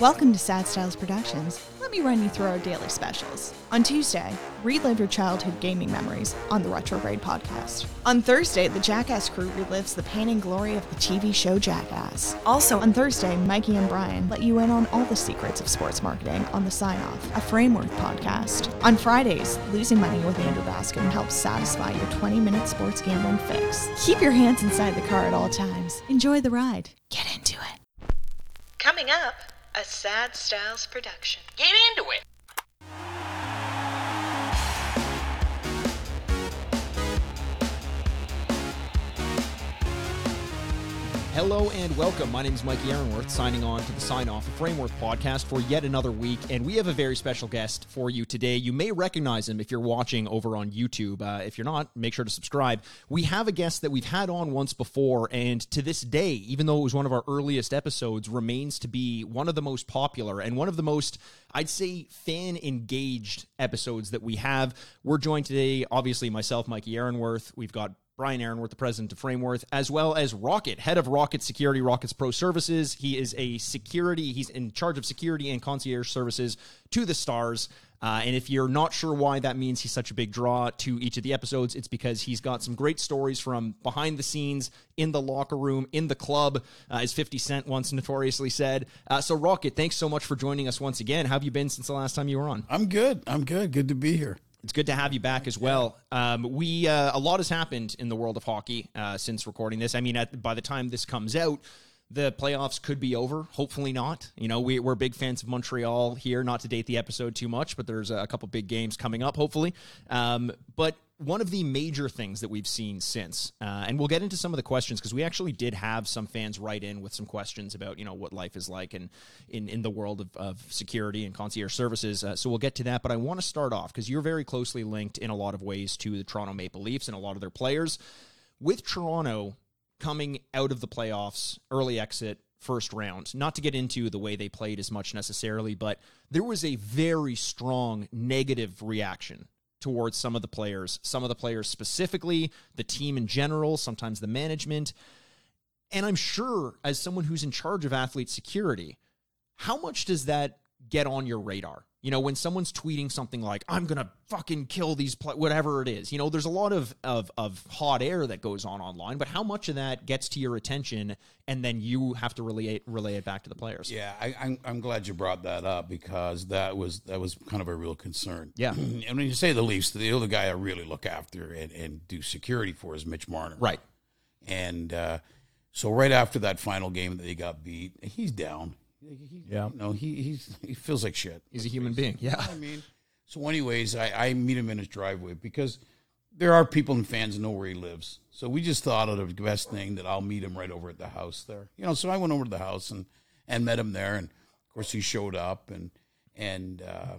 Welcome to Sad Styles Productions. Let me run you through our daily specials. On Tuesday, relive your childhood gaming memories on the Retrograde podcast. On Thursday, the Jackass crew relives the pain and glory of the TV show Jackass. Also on Thursday, Mikey and Brian let you in on all the secrets of sports marketing on the Sign Off, a Frameworth podcast. On Fridays, Losing Money with Andrew Baskin helps satisfy your 20 minute sports gambling fix. Keep your hands inside the car at all times. Enjoy the ride. Get into it. Coming up, a Sad Styles production. Get into it. Hello and welcome. My name is Mikey Aaronworth, signing on to the Sign Off of Frameworth podcast for yet another week. And we have a very special guest for you today. You may recognize him if you're watching over on YouTube. Uh, if you're not, make sure to subscribe. We have a guest that we've had on once before, and to this day, even though it was one of our earliest episodes, remains to be one of the most popular and one of the most, I'd say, fan engaged episodes that we have. We're joined today, obviously, myself, Mikey Aaronworth. We've got Brian Aaronworth, the president of Frameworth, as well as Rocket, head of Rocket Security, Rocket's Pro Services. He is a security, he's in charge of security and concierge services to the stars. Uh, and if you're not sure why that means he's such a big draw to each of the episodes, it's because he's got some great stories from behind the scenes, in the locker room, in the club, uh, as 50 Cent once notoriously said. Uh, so, Rocket, thanks so much for joining us once again. How have you been since the last time you were on? I'm good. I'm good. Good to be here. It's good to have you back as well. Um, we uh, a lot has happened in the world of hockey uh, since recording this. I mean, at, by the time this comes out, the playoffs could be over. Hopefully not. You know, we, we're big fans of Montreal here. Not to date the episode too much, but there's a couple big games coming up. Hopefully, um, but one of the major things that we've seen since, uh, and we'll get into some of the questions because we actually did have some fans write in with some questions about you know what life is like and in in the world of, of security and concierge services. Uh, so we'll get to that, but I want to start off because you're very closely linked in a lot of ways to the Toronto Maple Leafs and a lot of their players. With Toronto coming out of the playoffs, early exit, first round. Not to get into the way they played as much necessarily, but there was a very strong negative reaction towards some of the players, some of the players specifically, the team in general, sometimes the management. And I'm sure, as someone who's in charge of athlete security, how much does that get on your radar? You know, when someone's tweeting something like "I'm gonna fucking kill these," pl-, whatever it is. You know, there's a lot of, of of hot air that goes on online, but how much of that gets to your attention, and then you have to relay it, relay it back to the players? Yeah, I, I'm I'm glad you brought that up because that was that was kind of a real concern. Yeah, and when you say the Leafs, the other guy I really look after and, and do security for is Mitch Marner. Right, and uh, so right after that final game that they got beat, he's down. He, Yeah. you know, he he's he feels like shit. he's a human being. Yeah, I mean, so anyways, I, I meet him in his driveway because there are people and fans know where he lives. So we just thought of the best thing that I'll meet him right over at the house there. You know, so I went over to the house and and met him there, and of course he showed up and and uh,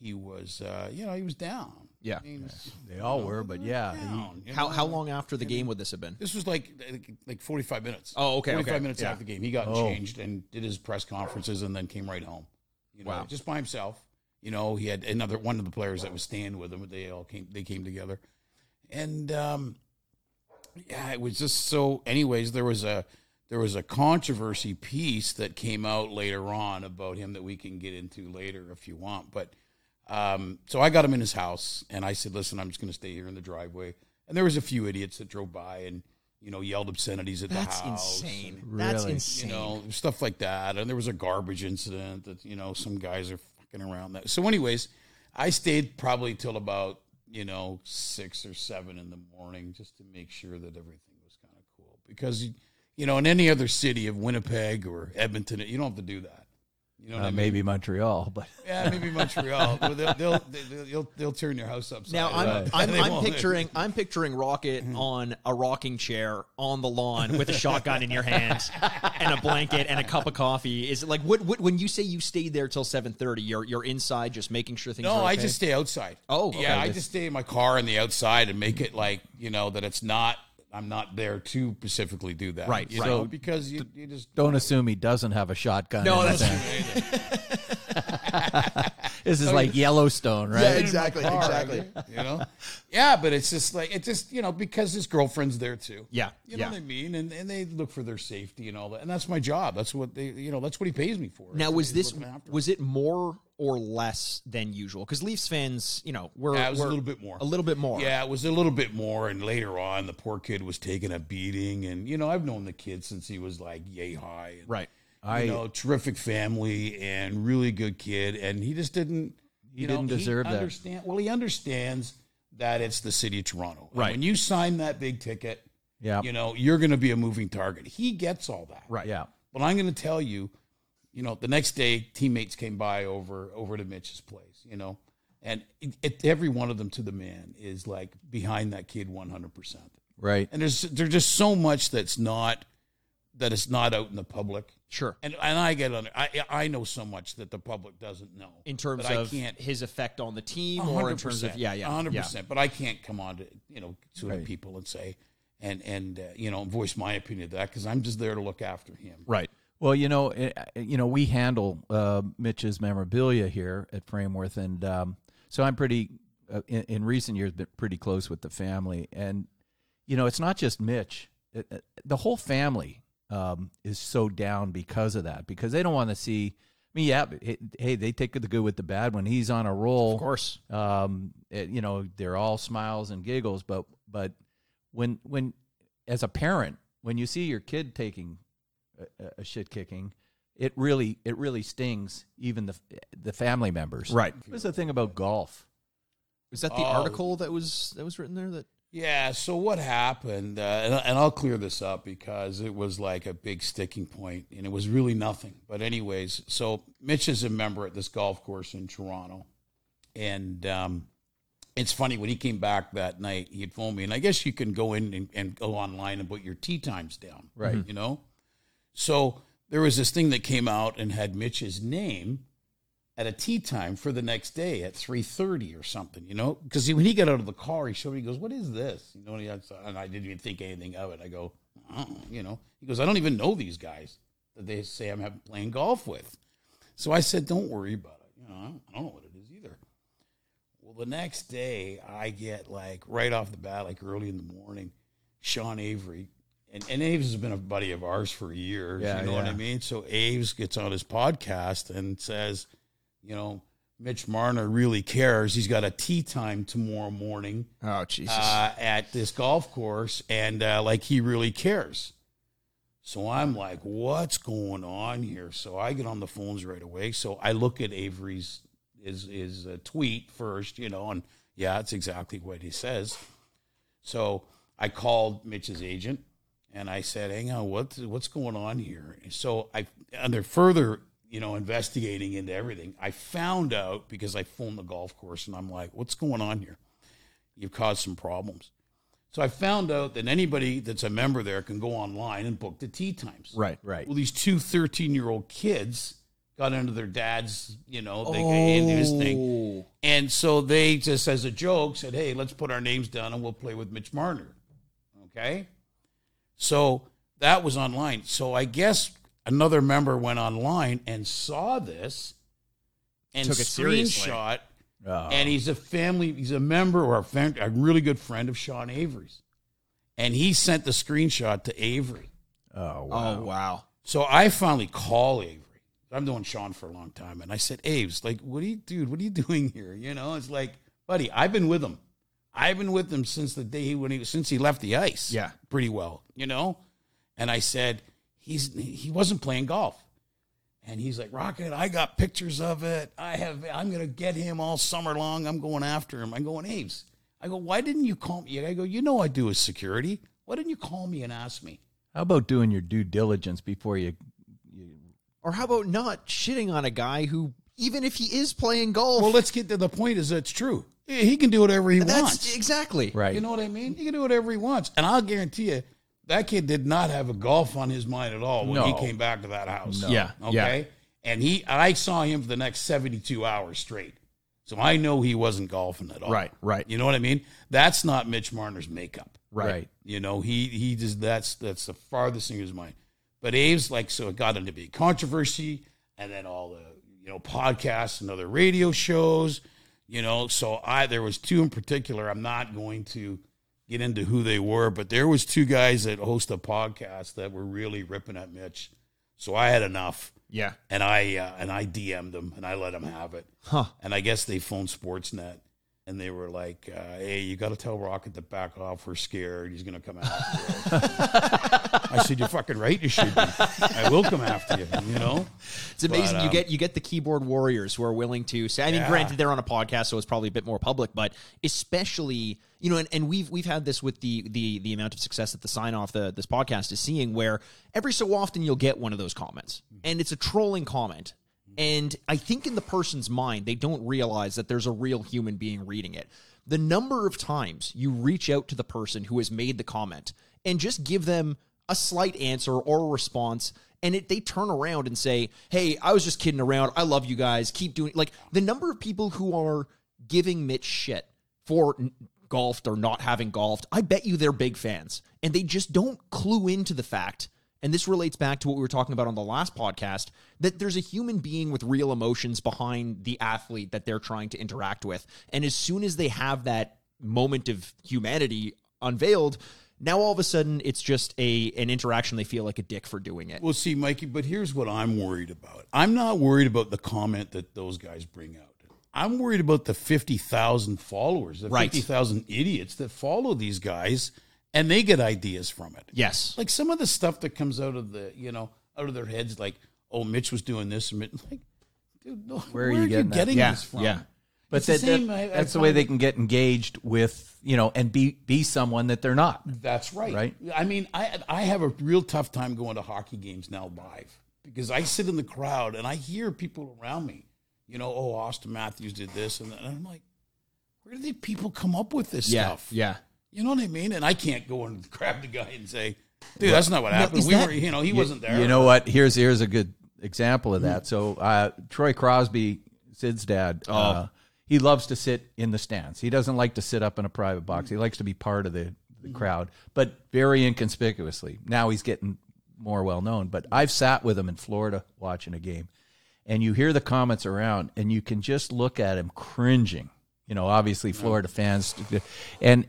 he was uh, you know he was down. Yeah. I mean, it's- They all were, but yeah, he- down, you how know? how long after the game would this have been? This was like like- like forty five minutes. Oh, okay, Forty five okay, minutes yeah. after the game, he got Oh. changed and did his press conferences, and then came right home. You know, Wow. just by himself. You know, he had another one of the players that was staying with him. They all came. They came together, and um, yeah, it was just so. Anyways, there was a there was a controversy piece that came out later on about him that we can get into later if you want. But um, so I got him in his house, and I said, "Listen, I'm just going to stay here in the driveway." And there was a few idiots that drove by and you know yelled obscenities at That's the house. insane. That's insane. You know, stuff like that. And there was a garbage incident that, you know, some guys are fucking around that. So, anyways, I stayed probably till about, you know, six or seven in the morning just to make sure that everything was kind of cool. Because, you know, in any other city of Winnipeg or Edmonton, you don't have to do that. You know what uh, I mean? maybe Montreal, but Yeah, maybe Montreal. Well, they'll, they'll, they'll, they'll, they'll turn your house upside Now I'm down. I'm, I'm picturing I'm picturing Rocket on a rocking chair on the lawn with a shotgun in your hand and a blanket and a cup of coffee. Is it like what, what when you say you stayed there till seven thirty? You're you're inside just making sure things. No, are I just stay outside. Oh, okay. yeah, I just stay in my car on the outside and make it like you know that it's not. I'm not there to specifically do that, Right, You right. know, because you, you just don't assume he doesn't have a shotgun. No, in his that's hand. This is oh, like Yellowstone, right? Yeah, exactly, car, exactly. You know, yeah, but it's just like it's just you know because his girlfriend's there too. Yeah, you know yeah. what I mean, and and they look for their safety and all that, and that's my job. That's what they you know that's what he pays me for. Now, was this looking after was it more or less than usual? Because Leafs fans, you know, were Yeah, it was a little bit more. a little bit more. Yeah, it was a little bit more, and later on, the poor kid was taking a beating, and you know, I've known the kid since he was like yay high, and, right. I- you know, terrific family and really good kid, and he just didn't. He you didn't deserve that. Understand? Well, he understands that it's the city of Toronto. And Right. when you sign that big ticket, Yeah. you know, you're going to be a moving target. He gets all that. Right. Yeah. But I'm going to tell you, you know, the next day teammates came by over over to Mitch's place, you know, and it, it, every one of them to the man is like behind that kid 100. percent Right. And there's there's just so much that's not that is not out in the public. Sure. And and I get on. I I know so much that the public doesn't know In terms But I of can't his effect on the team, or in terms of yeah, yeah, hundred yeah. percent. But I can't come on to you know to Right. people and say and and uh, you know voice my opinion of that because I'm just there to look after him. Right. Well, you know, eh, eh, you know, we handle uh, Mitch's memorabilia here at Frameworth, and um, so I'm pretty uh, in, in recent years been pretty close with the family, and you know, it's not just Mitch; It- it- the whole family um, is so down because of that, because they don't want to see. I mean, yeah, hey, hey, they take the good with the bad when he's on a roll. Of course. um, it- you know, they're all smiles and giggles, but but when when as a parent, when you see your kid taking a, a shit kicking, it really it really stings even the the family members. Right. What's the thing about golf? Was that the Oh. article that was that was written there? That Yeah. So what happened? Uh, and, and I'll clear this up because it was like a big sticking point, and it was really nothing. But anyways, so Mitch is a member at this golf course in Toronto, and um, it's funny when he came back that night, he had phoned me, and I guess you can go in and, and go online and put your tee times down, Right. You know. So there was this thing that came out and had Mitch's name at a tee time for the next day at 3.30 or something you know? Because when he got out of the car he showed me he goes what is this? You know and, he, and i didn't even think anything of it. I go uh you know? He goes i don't even know these guys that they say i'm having, playing golf with. So i said don't worry about it. You know I don't know what it is either. Well the next day i get like right off the bat like early in the morning sean avery and, and Aves has been a buddy of ours for years. Yeah, you know what. I mean? So Aves gets on his podcast and says, you know, Mitch Marner really cares. He's got a tee time tomorrow morning oh Jesus. uh, at this golf course, and uh, like he really cares. So I'm like, what's going on here? So I get on the phones right away. So I look at Avery's his his uh, tweet first, you know, and yeah, it's exactly what he says. So I called Mitch's agent and I said, "Hang on, what's what's going on here?" So I, under further, you know, investigating into everything, I found out because I phoned the golf course, and I'm like, "What's going on here? You've caused some problems." So I found out that anybody that's a member there can go online and book the tee times. right. Right. Well, these two 13 year old kids got into their dad's, you know, they into his thing. Oh. And so they just, as a joke, said, "Hey, let's put our names down and we'll play with Mitch Marner." Okay, so that was online. So I guess another member went online and saw this and Took it seriously. screenshot. Oh. And he's a family, he's a member or a, fan, a really good friend of Sean Avery's. And he sent the screenshot to Avery. oh wow. Oh wow. So I finally call Avery. I'm doing Sean for a long time, and I said, "Aves, like, what are you, dude? What are you doing here? You know, it's like, buddy, I've been with him. I've been with him since the day he when he since he left the ice. Yeah. pretty well, you know." And I said, "He's he wasn't playing golf." And he's like, Rocket, I got pictures of it. I have, I'm going to get him all summer long. I'm going after him. I'm going, Aves. I go, why didn't you call me? I go, you know, I do his security. Why didn't you call me and ask me? How about doing your due diligence before you? Or how about not shitting on a guy who, even if he is playing golf, Well, let's get to the point. Is it's true? He can do whatever he that's wants. exactly Right. You know what I mean? He can do whatever he wants, and I'll guarantee you that kid did not have a golf on his mind at all when No. he came back to that house. No. Yeah, Okay. And he, I saw him for the next seventy-two hours straight, so I know he wasn't golfing at all. Right, right. You know what I mean? That's not Mitch Marner's makeup. Right. You know, he he just that's that's the farthest thing in his mind. But Abe's like so it got into big controversy, and then all the you know podcasts and other radio shows. You know, so I there was two in particular. I'm not going to get into who they were, but there was two guys that host a podcast that were really ripping at Mitch. So I had enough Yeah. and I uh, and I DM'd them and I let them have it. Huh. And I guess they phoned Sportsnet and they were like, uh, "Hey, you got to tell Rocket to back off. We're scared. He's going to come us." I said, "You're fucking right. You should be. I will come after you. You know." It's amazing But, you um, get you get the keyboard warriors who are willing to say. I mean, Yeah. granted, they're on a podcast, so it's probably a bit more public, but especially you know, and, and we've we've had this with the the the amount of success that the sign off the this podcast is seeing, where every so often you'll get one of those comments, and it's a trolling comment. And I think in the person's mind, they don't realize that there's a real human being reading it. The number of times you reach out to the person who has made the comment and just give them a slight answer or a response and it, they turn around and say hey i was just kidding around. I love you guys. Keep doing like the number of people who are giving mitch shit for n- golfed or not having golfed i bet you they're big fans and they just don't clue into the fact and this relates back to what we were talking about on the last podcast that there's a human being with real emotions behind the athlete that they're trying to interact with and as soon as they have that moment of humanity unveiled now all of a sudden it's just a an interaction they feel like a dick for doing it Well, see, Mikey, but here's what I'm worried about. I'm not worried about the comment that those guys bring out. I'm worried about the 50,000 followers, the Right. 50,000 idiots that follow these guys and they get ideas from it. yes Like some of the stuff that comes out of the, you know, out of their heads, like, oh, Mitch was doing this. And Mitch, like, dude, no, Where are you getting that? Yeah, this from? yeah. But It's the that, that- same, I- I that's the way they can get engaged with, you know, and be be someone that they're not. That's right. Right. I mean, I I have a real tough time going to hockey games now live because I sit in the crowd and I hear people around me. You know, oh, Auston Matthews did this and. And I'm like, where do these people come up with this yeah stuff? yeah You know what I mean? And I can't go and grab the guy and say, dude, that's not what happened. is We that- were, you know, he wasn't there. You know what? Here's here's a good example of that. So uh, Troy Crosby, Sid's dad, uh, he loves to sit in the stands. He doesn't like to sit up in a private box. He likes to be part of the, the mm-hmm. crowd, but very inconspicuously. Now he's getting more well known. But I've sat with him in Florida watching a game, and you hear the comments around, and you can just look at him cringing. You know, obviously Florida fans, and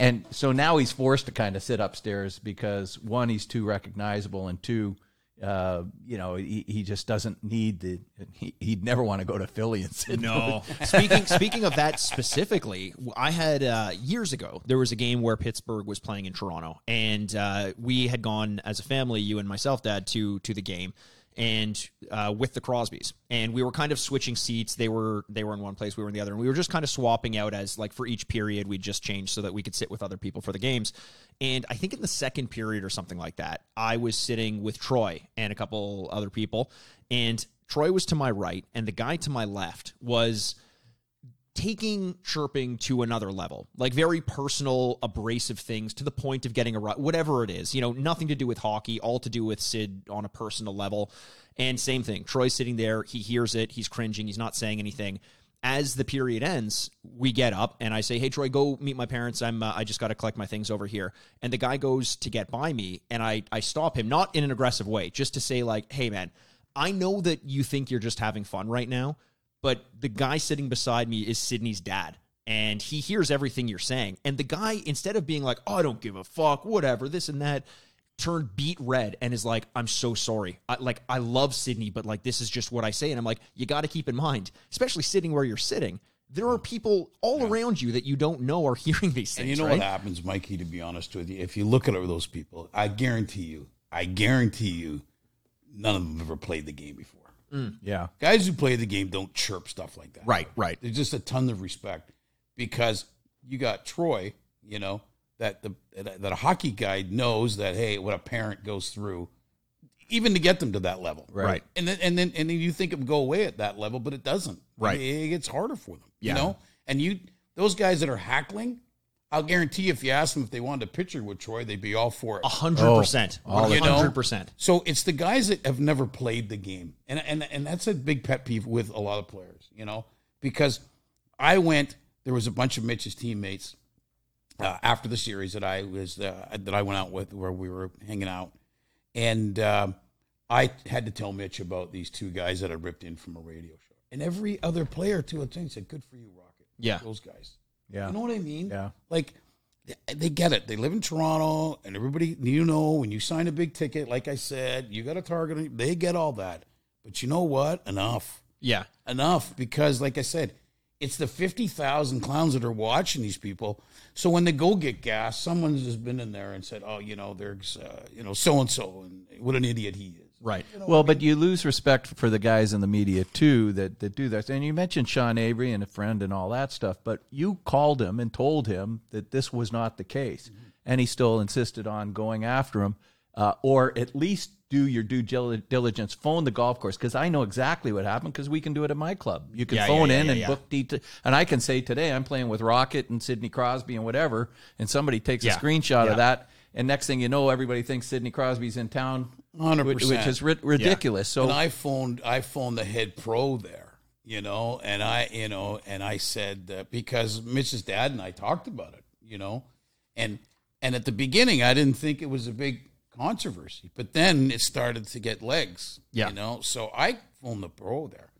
and so now he's forced to kind of sit upstairs because one, he's too recognizable, and two, uh, you know, he, he just doesn't need the. He, he'd never want to go to Philly and sit. No. speaking speaking of that specifically, I had uh, years ago there was a game where Pittsburgh was playing in Toronto, and uh, we had gone as a family, you and myself, Dad, to to the game, and uh, with the Crosbys, and we were kind of switching seats. They were they were in one place, we were in the other, and we were just kind of swapping out as like for each period we just changed so that we could sit with other people for the games. And I think in the second period or something like that, I was sitting with Troy and a couple other people, and Troy was to my right, and the guy to my left was taking chirping to another level, like very personal, abrasive things to the point of getting a ru- whatever it is. You know, nothing to do with hockey, all to do with Sid on a personal level. And same thing, Troy's sitting there, he hears it, he's cringing, he's not saying anything. As the period ends, we get up and I say, "Hey Troy, go meet my parents. I'm uh, I just got to collect my things over here." And the guy goes to get by me, and I I stop him, not in an aggressive way, just to say like, "Hey man, I know that you think you're just having fun right now, but the guy sitting beside me is Sidney's dad. And he hears everything you're saying. And the guy, instead of being like, oh, I don't give a fuck, whatever, this and that, turned beet red and is like, I'm so sorry. I, like, I love Sidney, but like, this is just what I say. And I'm like, you got to keep in mind, especially sitting where you're sitting, there are people all around you that you don't know are hearing these things. And you know right? what happens, Mikey, to be honest with you? If you look at those people, I guarantee you, I guarantee you, none of them have ever played the game before. Mm. Yeah, Guys who play the game don't chirp stuff like that. Right, right. There's just a ton of respect because you got Troy, you know, that the that a hockey guy knows that hey, what a parent goes through, even to get them to that level. Right. And then and then and then you think it would go away at that level, but it doesn't. Right. It, it gets harder for them. Yeah. You know? And you those guys that are hackling, I'll guarantee you if you ask them if they wanted a picture with Troy, they'd be all for it. A hundred percent. A You know? hundred percent. So it's the guys that have never played the game, and and and that's a big pet peeve with a lot of players, you know, because I went. There was a bunch of Mitch's teammates uh, after the series that I was uh, that I went out with, where we were hanging out, and um I had to tell Mitch about these two guys that I ripped in from a radio show, and every other player too. I think said, "Good for you, Rocket." Yeah. those guys. Yeah. you know what I mean. Yeah. like they- get it. They live in Toronto, and everybody you know when you sign a big ticket, like I said, you got a target. They get all that, but you know what? Enough Yeah. enough because, like I said, it's the 50,000 clowns that are watching these people. So when they go get gas, someone has been in there and said, oh, you know, there's, uh, you know, so and so, and what an idiot he Right. Well, but you lose respect for the guys in the media too that, that do that. And you mentioned Sean Avery and a friend and all that stuff, but you called him and told him that this was not the case, and he still insisted on going after him, uh, or at least do your due diligence. Phone the golf course because I know exactly what happened because we can do it at my club. You can Yeah, phone yeah, yeah, in and book detail, and I can say today I'm playing with Rocket and Sidney Crosby and whatever, and somebody takes a screenshot of that. And next thing you know, everybody thinks Sidney Crosby's in town, 100%. which, which is ri- ridiculous. So and I phoned, I phoned the head pro there, you know, and I, you know, and I said uh, because Mitch's Dad and I talked about it, you know, and and at the beginning I didn't think it was a big controversy, but then it started to get legs, Yeah. you know. So I phoned the pro there,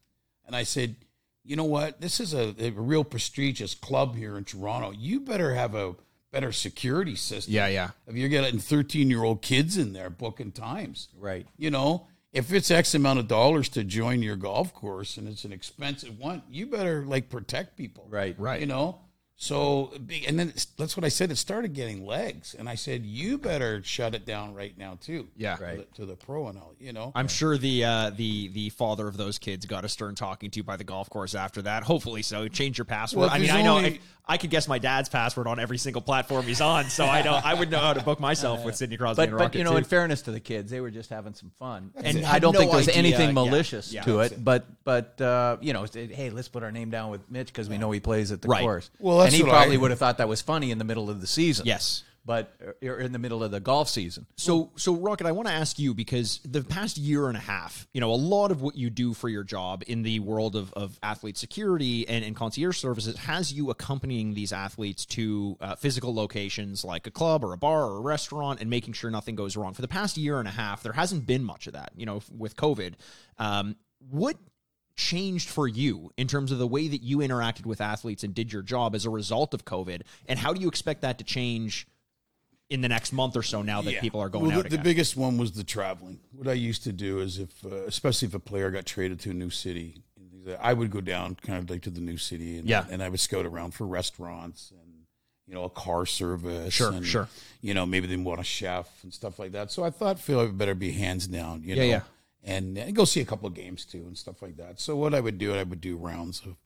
and I said, you know what, this is a, a real prestigious club here in Toronto. You better have a better security system. Yeah, yeah. If you're getting 13 year old kids in there booking times, right. you know, if it's X amount of dollars to join your golf course and it's an expensive one, you better like protect people. Right. Right. You know? So, and then that's what I said. It started getting legs. And I said, you better shut it down right now, too. Yeah. To the, to the pro and all, you know? I'm sure the uh, the the father of those kids got a stern talking to by the golf course after that. Hopefully, so change your password. Well, I mean, there's I know only- if, I could guess my dad's password on every single platform he's on, so I know I would know how to book myself with Sidney Crosby But and but you know, too. in fairness to the kids, they were just having some fun, and it. I don't no think there's idea. anything malicious yeah. to That's it. But but uh, you know, say, hey, let's put our name down with Mitch because we know he plays at the Right. course. Well, that's and he probably I- would have thought that was funny in the middle of the season. Yes. but or in the middle of the golf season. So, so Rocket, I want to ask you because the past year and a half, you know, a lot of what you do for your job in the world of, of athlete security and, and concierge services has you accompanying these athletes to uh, physical locations like a club or a bar or a restaurant and making sure nothing goes wrong. For the past year and a half, there hasn't been much of that, you know, with COVID. Um, what changed for you in terms of the way that you interacted with athletes and did your job as a result of COVID? And how do you expect that to change in the next month or so now that Yeah. people are going well, out the, the biggest one was the traveling. What I used to do is, if uh, especially if a player got traded to a new city, I would go down kind of like to the new city, and, Yeah. and I would scout around for restaurants and you know a car service. Sure, and, sure. You know, maybe they want a chef and stuff like that. So I thought Phil better be hands down. You Yeah, know, yeah. And, and go see a couple of games too and stuff like that. So what I would do, I would do rounds of.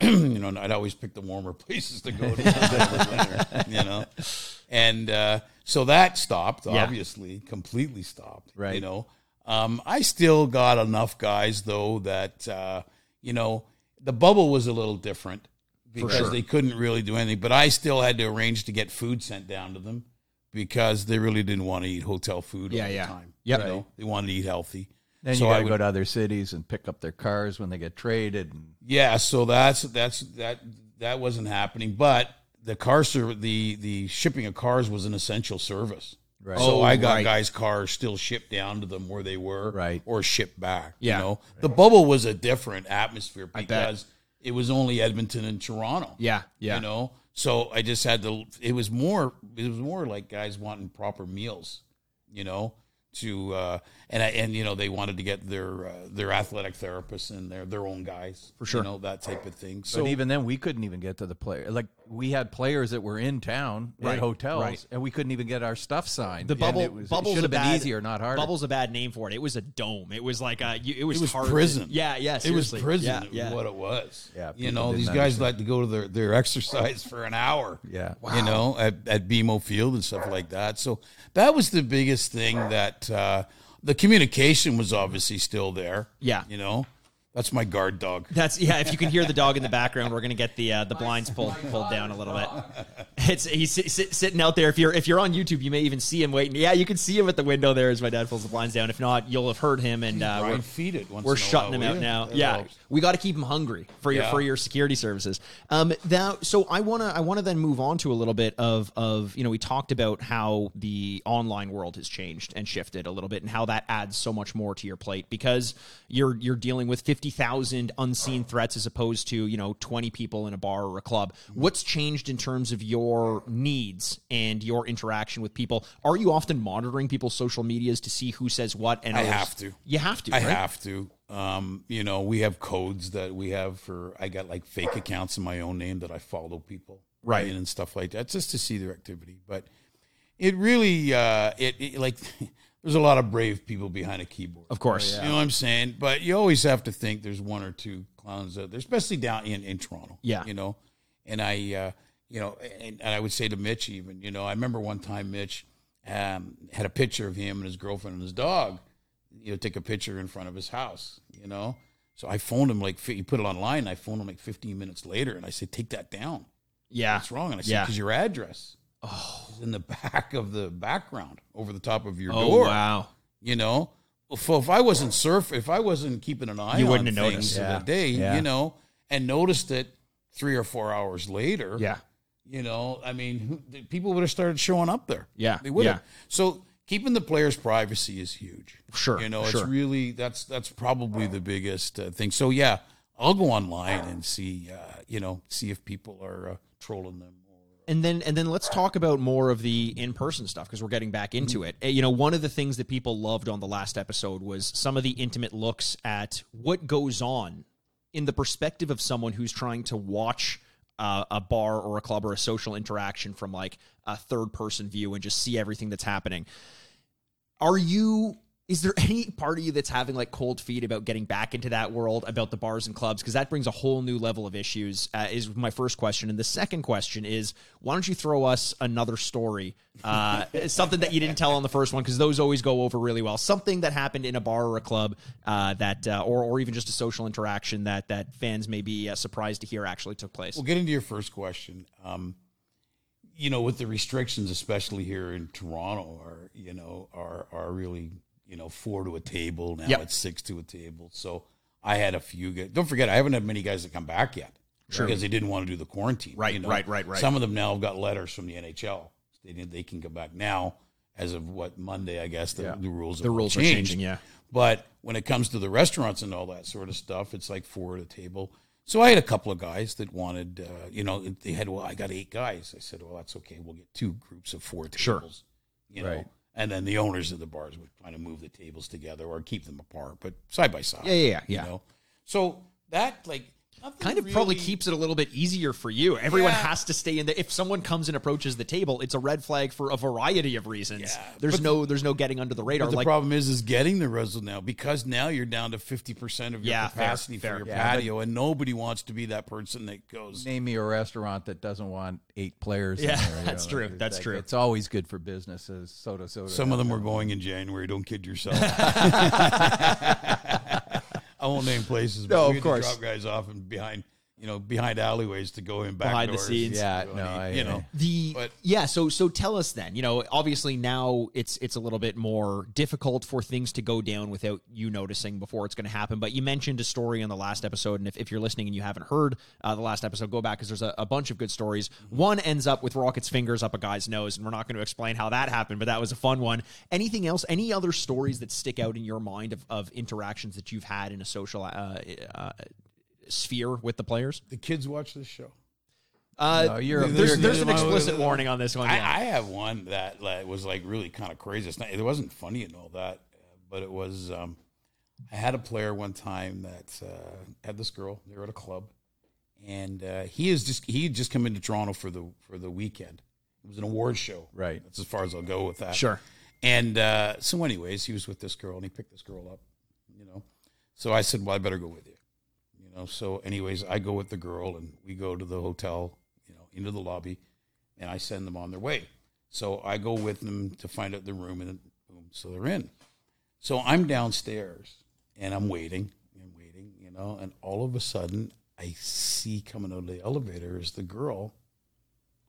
you know, I'd always pick the warmer places to go to. you know, and uh, so that stopped. Yeah. Obviously, completely stopped. Right. You know, um, I still got enough guys though that uh, you know the bubble was a little different because sure. they couldn't really do anything. But I still had to arrange to get food sent down to them because they really didn't want to eat hotel food Yeah, all the yeah. time. Yep. You know, they wanted to eat healthy. Then So you got to go to other cities and pick up their cars when they get traded. And, Yeah, so that's that's that that wasn't happening. But the car service, the the shipping of cars was an essential service. Right. So Oh, I got right. guys' cars still shipped down to them where they were, Right. or shipped back. Yeah. You know, the bubble was a different atmosphere because it was only Edmonton and Toronto. Yeah, yeah. You know, so I just had to. It was more. It was more like guys wanting proper meals. You know, to uh, and I, and you know they wanted to get their uh, their athletic therapists and their their own guys for sure. You know that type of thing. but So even then, we couldn't even get to the player. Like we had players that were in town Right, at hotels, right. and we couldn't even get our stuff signed. The And bubble, was, bubble's should have been bad, easier, not harder. Bubble's a bad name for it. It was a dome. It was like a. It was, it was hard to- prison. yeah, yeah. it was prison. Yeah, yeah. what it was. Yeah, you know these guys understand. like to go to their their exercise for an hour. Yeah. you know at at BMO Field and stuff like that. So that was the biggest thing that uh, the communication was obviously still there. Yeah. you know that's my guard dog. That's yeah. If you can hear the dog in the background, we're gonna get the uh, the blinds pulled pulled down a little bit. It's he's sit, sit, sitting out there. If you're if you're on YouTube, you may even see him waiting. Yeah, you can see him at the window there as my dad pulls the blinds down. If not, you'll have heard him. And uh, we're, feed it. Once we're shutting while, him out you? now. Yeah, helps. We got to keep them hungry for your Yeah. for your security services. Um, now, so I wanna I wanna then move on to a little bit of of you know we talked about how the online world has changed and shifted a little bit and how that adds so much more to your plate because you're you're dealing with fifty thousand unseen threats as opposed to you know twenty people in a bar or a club. What's changed in terms of your needs and your interaction with people? Are you often monitoring people's social medias to see who says what? And I others- have to. You have to. I right? have to. Um, you know, we have codes that we have for. I got like fake accounts in my own name that I follow people, Right. and stuff like that, just to see their activity. But it really, uh, it, it like, there's a lot of brave people behind a keyboard. Of course. You know what I'm saying? But you always have to think there's one or two clowns out there, especially down in, in Toronto. Yeah. You know, and I, uh, you know, and, and I would say to Mitch, even, you know, I remember one time Mitch um, had a picture of him and his girlfriend and his dog, you know, take a picture in front of his house, you know. So I phoned him like, he put it online. And I phoned him like 15 minutes later and I said, take that down. Yeah. What's wrong? And I said, Yeah. because your address oh. is in the back of the background over the top of your Oh door wow. you know so if i wasn't surf if i wasn't keeping an eye You wouldn't have things noticed. Yeah. the day Yeah. you know and noticed it three or four hours later Yeah. you know i mean people would have started showing up there Yeah, they would yeah. have so keeping the players privacy is huge Sure, you know sure. it's really that's that's probably the biggest uh, thing so yeah i'll go online and see uh, you know see if people are uh, trolling them And then and then let's talk about more of the in-person stuff because we're getting back into it. Uh, You know, one of the things that people loved on the last episode was some of the intimate looks at what goes on in the perspective of someone who's trying to watch uh, a bar or a club or a social interaction from like a third-person view and just see everything that's happening. Are you is there any part of you that's having like cold feet about getting back into that world about the bars and clubs? Because that brings a whole new level of issues uh, is my first question. And the second question is why don't you throw us another story uh, something that you didn't tell on the first one because those always go over really well. Something that happened in a bar or a club uh, that uh, or, or even just a social interaction that that fans may be uh, surprised to hear actually took place. We'll get into your first question. Um, you know, with the restrictions, especially here in Toronto, are you know are are really you know four to a table now. Yep. It's six to a table. So I had a few guys. Don't forget, I haven't had many guys that come back yet sure. because they didn't want to do the quarantine. Right, you know? right, right, right. Some of them now have got letters from the NHL. They they can come back now as of what Monday, I guess. The, the rules the rules are changing yeah But when it comes to the restaurants and all that sort of stuff, it's like four at a table. So I had a couple of guys that wanted, uh, you know, they had, well, I got eight guys. I said, well, that's okay. We'll get two groups of four tables. Sure. you know. And then the owners of the bars would kind of move the tables together or keep them apart, but side by side. Yeah, yeah, yeah. You know? So that, like, kind of probably keeps it a little bit easier for you. Everyone Yeah. has to stay in the. If someone comes and approaches the table, it's a red flag for a variety of reasons. Yeah, there's but no there's no getting under the radar. But the like problem is, is getting the result now because now you're down to fifty percent of your Yeah, capacity fair. for your Yeah, but- patio, and nobody wants to be that person that goes. Name me a restaurant that doesn't want eight players. in Yeah, there, that's know, true, it's that's like- true. It's always good for businesses. Soda, soda. Some of them were going in January. Don't kid yourself. I won't name places, but No, we of course. drop guys off and behind, you know, behind alleyways to go in back Behind the scenes. Yeah, So, no, I- you know, the But- yeah. So so tell us then. You know, obviously now it's it's a little bit more difficult for things to go down without you noticing before it's going to happen. But you mentioned a story on the last episode, and if, if you're listening and you haven't heard uh, the last episode, go back because there's a, a bunch of good stories. One ends up with Rocket's fingers up a guy's nose, and we're not going to explain how that happened, but that was a fun one. Anything else? Any other stories that stick out in your mind of, of interactions that you've had in a social uh, uh, sphere with the players? the kids watch this show. Uh, No, you're there's you're- there's an explicit warning on this one. I, yeah. I have one that like, was like really kind of crazy. It's not, it wasn't funny and all that, but it was. Um, I had a player one time that uh, had this girl. They were at a club, and uh, he is just he had just come into Toronto for the for the weekend. It was an award show. Right. That's as far as I'll go with that. Sure. And uh, so, anyways, he was with this girl, and he picked this girl up. You know, so I said, "Well, I better go with you." Know, so anyways, I go with the girl, and we go to the hotel. You know, into the lobby, and I send them on their way. So I go with them to find out the room, and boom, so they're in. So I'm downstairs, and I'm waiting, and waiting, you know, and all of a sudden, I see coming out of the elevator is the girl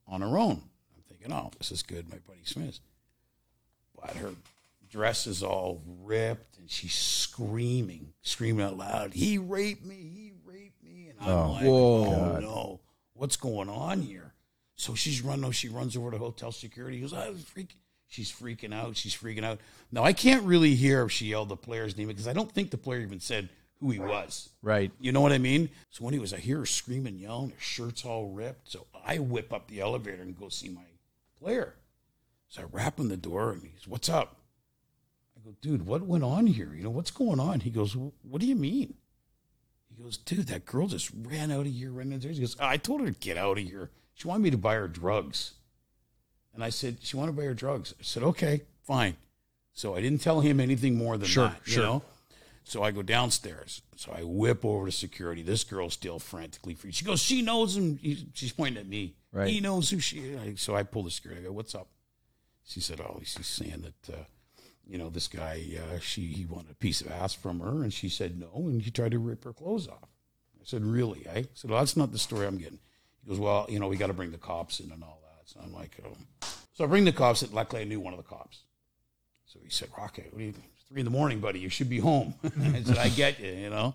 on her own. I'm thinking, oh, this is good, my buddy Smith. But her dress is all ripped and she's screaming, screaming out loud, he raped me, he raped me. And I'm oh, like, oh, no, what's going on here? So she's running, she runs over to hotel security. He goes, I was freaking. She's freaking out. She's freaking out. Now, I can't really hear if she yelled the player's name because I don't think the player even said who he was. Right. You know what I mean? So when he was, I hear her screaming, yelling, her shirt's all ripped. So I whip up the elevator and go see my player. So I rap on the door and he's, What's up? I go, Dude, what went on here? You know, what's going on? He goes, What do you mean? He goes, Dude, that girl just ran out of here, ran into He goes, I told her to get out of here. She wanted me to buy her drugs. And I said, She wanted to buy her drugs. I said, Okay, fine. So I didn't tell him anything more than Sure, that. sure. You know? So I go downstairs. So I whip over to security. This girl's still frantically free. She goes, she knows him. She's pointing at me. Right. He knows who she is. So I pull the security. I go, what's up? She said, oh, she's saying that, uh, you know, this guy, uh, she he wanted a piece of ass from her, and she said no, and he tried to rip her clothes off. I said, really? Eh? I said, well, that's not the story I'm getting. He goes, well, you know, we got to bring the cops in and all that. So I'm like, oh. So I bring the cops. And luckily, I knew one of the cops. So he said, Rocket, what you, three in the morning, buddy. You should be home. I said, I get you, you know.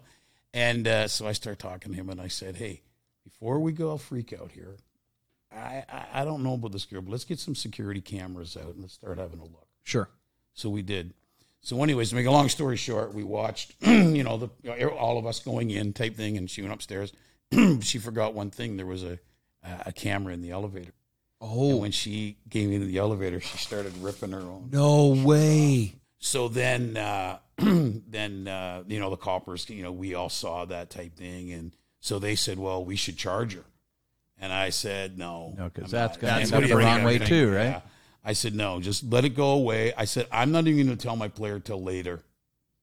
And uh, so I start talking to him, and I said, hey, before we go all freak out here, I, I, I don't know about this girl, but let's get some security cameras out and let's start having a look. Sure. So we did. So, anyways, to make a long story short, we watched, you know, the all of us going in type thing, and she went upstairs. she forgot one thing: there was a a camera in the elevator. Oh, And when she came into the elevator, she started ripping her own. no way. So then, uh, then uh, you know, the coppers, you know, we all saw that type thing, and so they said, "Well, we should charge her." And I said, "No, No, 'cause I'm that's not. gonna And end what up do the wrong way too, right? Yeah. I said, "No, just let it go away." I said, "I'm not even going to tell my player till later,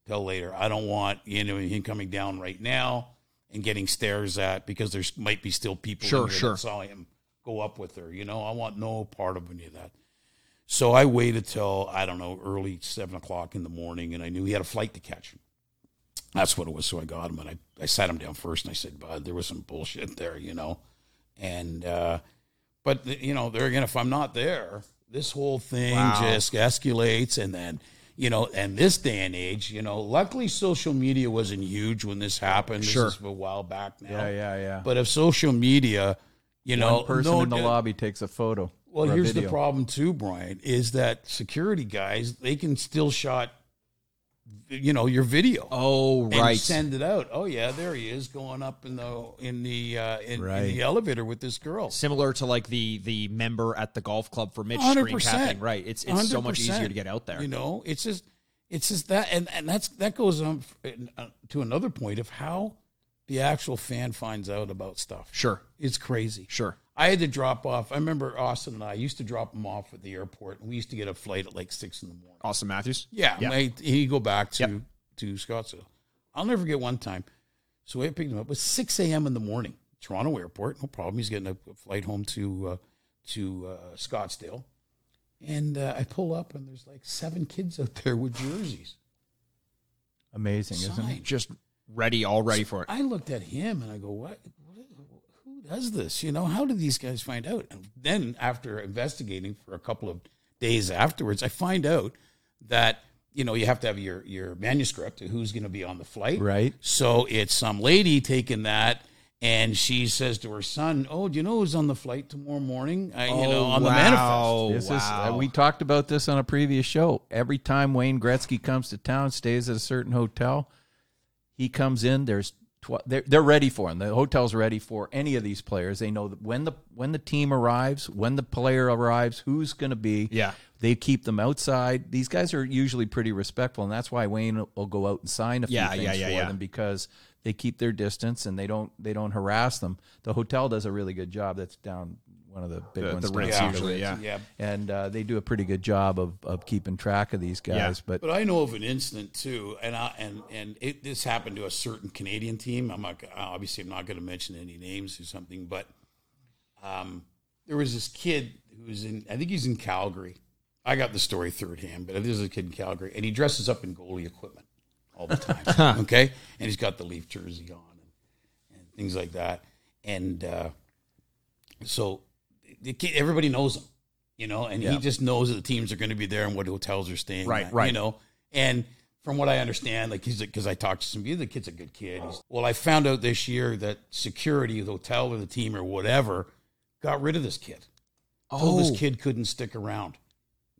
till later. I don't want you know him coming down right now and getting stares at because there might be still people Sure, here sure. saw him go up with her. You know, I want no part of any of that." So I waited till I don't know early seven o'clock in the morning, and I knew he had a flight to catch. That's what it was. So I got him, and I, I sat him down first, and I said, "Bud, there was some bullshit there, you know." And uh, but you know, there again, if I'm not there, this whole thing Wow. just escalates, and then you know, and this day and age, you know, luckily social media wasn't huge when this happened. Sure. This is a while back now. Yeah, yeah, yeah. But if social media, you know, One person no in the lobby takes a photo. well, or a here's the problem too, Brian, is that security guys they can still shot, you know, your video. Oh, and right. send it out. Oh yeah, there he is going up in the in the uh, in, in the elevator with this girl. Similar to like the the member at the golf club for Mitch screen 100%. capping, right? It's it's so much easier to get out there. You know, it's just it's just that, and and that's that goes on uh, to another point of how the actual fan finds out about stuff. Sure, It's crazy. sure. I had to drop off. I remember Austin and I used to drop him off at the airport, and we used to get a flight at like six in the morning. Auston Matthews. Yeah, Yeah. I- he'd go back to Yep. to Scottsdale. I'll never forget one time. So I picked him up. It was six a.m. in the morning, Toronto Airport. No problem. He's getting a a flight home to uh, to uh, Scottsdale, and uh, I pull up, and there's like seven kids out there with jerseys. Amazing, isn't it? Just ready, all ready for it. I looked at him and I go, what? What who does this? You know, how did these guys find out? And then after investigating for a couple of days afterwards, I find out that you know you have to have your your manuscript who's going to be on the flight, Right. So it's some lady taking that. And she says to her son, "Oh, do you know who's on the flight tomorrow morning? I, you know, on the manifest." This is wow. uh, we talked about this on a previous show. Every time Wayne Gretzky comes to town, stays at a certain hotel, he comes in. There's tw- they're they're ready for him. The hotel's ready for any of these players. They know that when the when the team arrives, when the player arrives, who's going to be. Yeah. They keep them outside. These guys are usually pretty respectful, and that's why Wayne will go out and sign a few Yeah, things yeah, yeah, for them because they keep their distance and they don't they don't harass them. The hotel does a really good job. That's down one of the big The- ones. the down Ritz usually, yeah. yeah. and uh, they do a pretty good job of, of keeping track of these guys. Yeah. But But I know of an incident too, and I, and and it, this happened to a certain Canadian team. I'm not obviously I'm not going to mention any names or something, but um, there was this kid who was in I think he's in Calgary. I got the story third hand, but this is a kid in Calgary, and he dresses up in goalie equipment all the time. okay, and he's got the Leaf jersey on and, and things like that, and uh, so the kid, everybody knows him, you know, and Yeah. he just knows that the teams are going to be there and what hotels are staying Right, at, right. You know, and from what I understand, like he's because I talked to some people, the kid's a good kid. He's, well, I found out this year that security, the hotel or the team or whatever, got rid of this kid. Told Oh. this kid couldn't stick around.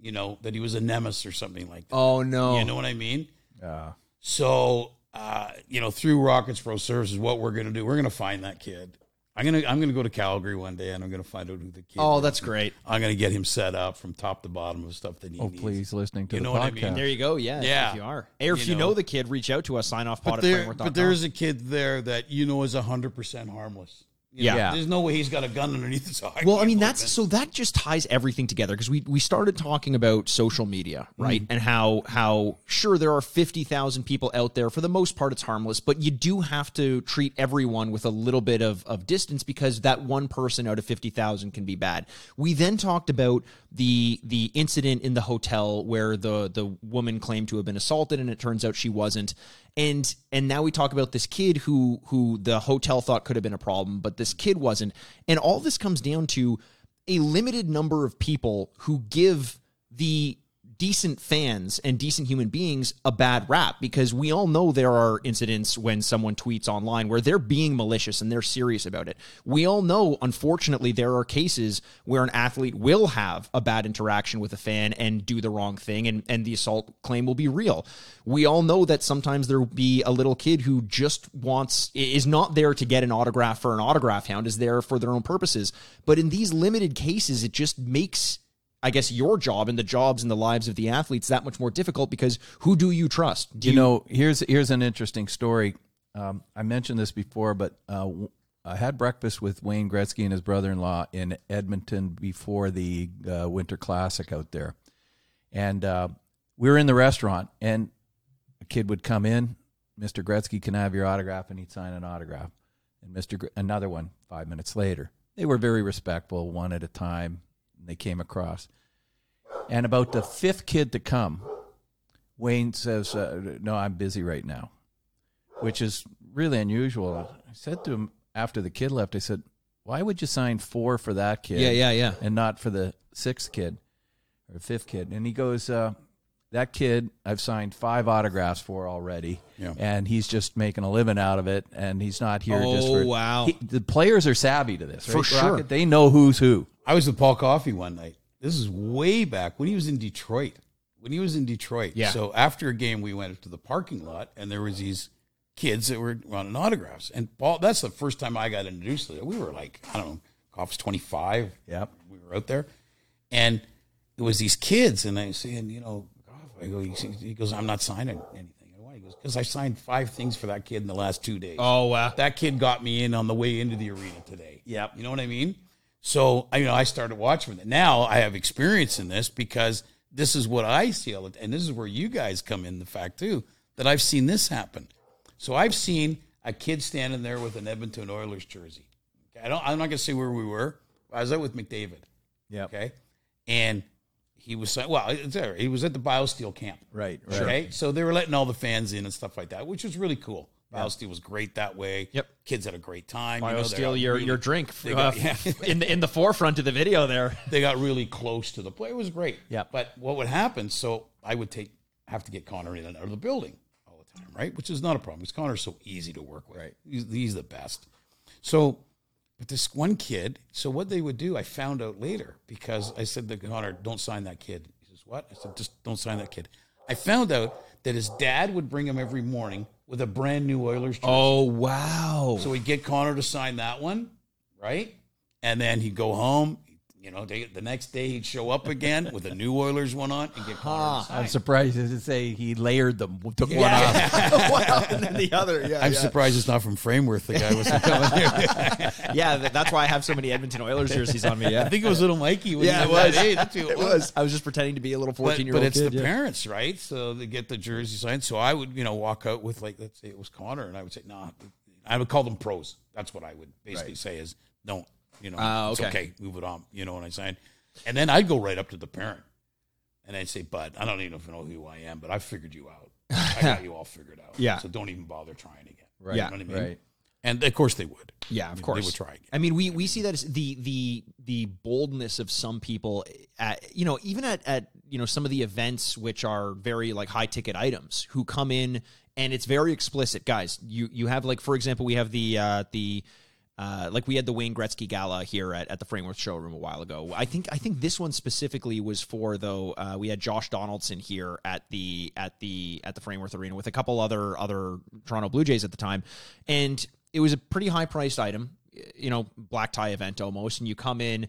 You know that he was a nemesis or something like that. Oh no. You know what I mean? Uh, So, uh, you know, through Rockets Pro Services, what we're going to do, we're going to find that kid. I'm gonna I'm gonna go to Calgary one day and I'm gonna find out who the kid. Oh, is. that's great. I'm gonna get him set up from top to bottom of stuff that he oh, needs. please, listening to You the know what I mean? There you go. Yeah. Yeah. If you are. Or if you, You know, know. the kid, reach out to us. Sign off pod But there, but there's a kid there that you know is hundred percent harmless. You know, Yeah. there's no way he's got a gun underneath his eye. Well, I mean, that's so that just ties everything together because we we started talking about social media, mm. right? And how how sure there are fifty thousand people out there. For the most part, it's harmless, but you do have to treat everyone with a little bit of of distance because that one person out of fifty thousand can be bad. We then talked about the the incident in the hotel where the the woman claimed to have been assaulted, and it turns out she wasn't. And and now we talk about this kid who who the hotel thought could have been a problem, but this kid wasn't. And all this comes down to a limited number of people who give the decent fans and decent human beings a bad rap because we all know there are incidents when someone tweets online where they're being malicious and they're serious about it. We all know, unfortunately, there are cases where an athlete will have a bad interaction with a fan and do the wrong thing and, and the assault claim will be real. We all know that sometimes there will be a little kid who just wants, is not there to get an autograph for an autograph hound, is there for their own purposes. But in these limited cases, it just makes I guess your job and the jobs and the lives of the athletes that much more difficult because who do you trust? Do you know, here's here's an interesting story. Um, I mentioned this before, but uh, I had breakfast with Wayne Gretzky and his brother-in-law in Edmonton before the uh, Winter Classic out there, and uh, we were in the restaurant, and a kid would come in. Mr. Gretzky, can I have your autograph? And he'd sign an autograph. And Mr. Gr- another one five minutes later. They were very respectful, one at a time. They came across, and about the fifth kid to come, Wayne says, uh, "No, I'm busy right now," which is really unusual. I said to him after the kid left, I said, "Why would you sign four for that kid? Yeah, yeah, yeah. and not for the sixth kid or fifth kid?" And he goes, uh, "That kid, I've signed five autographs for already, Yeah. and he's just making a living out of it, and he's not here just Oh, for wow. He- the players are savvy to this, For sure. Rocket? They know who's who. I was with Paul Coffey one night. This is way back when he was in Detroit. When he was in Detroit. Yeah. So after a game, we went to the parking lot, and there was these kids that were running autographs. And Paul, that's the first time I got introduced to it. We were like, I don't know, Coff's twenty five. Yep. We were out there, and it was these kids, and I was saying, you know, I go, he goes, I'm not signing anything. Why? He goes, because I signed five things for that kid in the last two days. Oh, wow. That kid got me in on the way into the arena today. Yep. You know what I mean? So I, you know, I started watching with it. Now I have experience in this because this is what I see, all the, and this is where you guys come in. The fact too that I've seen this happen. So I've seen a kid standing there with an Edmonton Oilers jersey. Okay, I don't. I'm not going to say where we were. I was out with McDavid. Yeah. Okay, and he was saying, well. He was at the BioSteel camp. Right. Right. Okay, so they were letting all the fans in and stuff like that, which was really cool. BioSteel was great that way. Yep. kids had a great time. You know, steal your really- your drink uh, got- yeah. in the in the forefront of the video there. they got really close to the play. It was great. Yep. But what would happen? So I would take have to get Connor in and out of the building all the time, right? Which is not a problem because Connor's so easy to work with. Right. He's, he's the best. So, but this one kid. So what they would do, I found out later because I said to Connor, "Don't sign that kid." He says, "What?" I said, "Just don't sign that kid." I found out that his dad would bring him every morning with a brand new Oilers jersey. Oh wow. So we'd get Connor to sign that one, right? And then he'd go home. You know, they, the next day he'd show up again with a new Oilers one on and get Connor to sign. I'm surprised to say he layered them, took one off. wow. And then the other. Yeah. I'm yeah. surprised it's not from Frameworth. The guy was coming here. Yeah, that's why I have so many Edmonton Oilers jerseys on me. Yeah. I think it was little Mikey. When Yeah, he it was was. that age. That's who it was. I was just pretending to be a little fourteen year old. but it's kid. the yeah. parents, right? So they get the jersey signed. So I would, you know, walk out with like, let's say it was Connor, and I would say, nah. I would call them pros. That's what I would basically say is don't, you know, it's okay. okay, move it on. You know what I'm saying? And then I'd go right up to the parent, and I'd say, Bud, I don't even know who I am, but I figured you out. I got you all figured out. Yeah. So don't even bother trying again. Right. You know what I mean? Right. And of course they would. Yeah, of course They would try again. I mean, we we see that as the the the boldness of some people at you know even at at you know some of the events which are very like high ticket items who come in and it's very explicit, guys. You you have like for example, we have the uh the uh, like we had the Wayne Gretzky gala here at, at the Frameworth showroom a while ago. I think I think this one specifically was for though uh, we had Josh Donaldson here at the at the at the Frameworth Arena with a couple other other Toronto Blue Jays at the time, and it was a pretty high priced item, you know, black tie event almost, and you come in.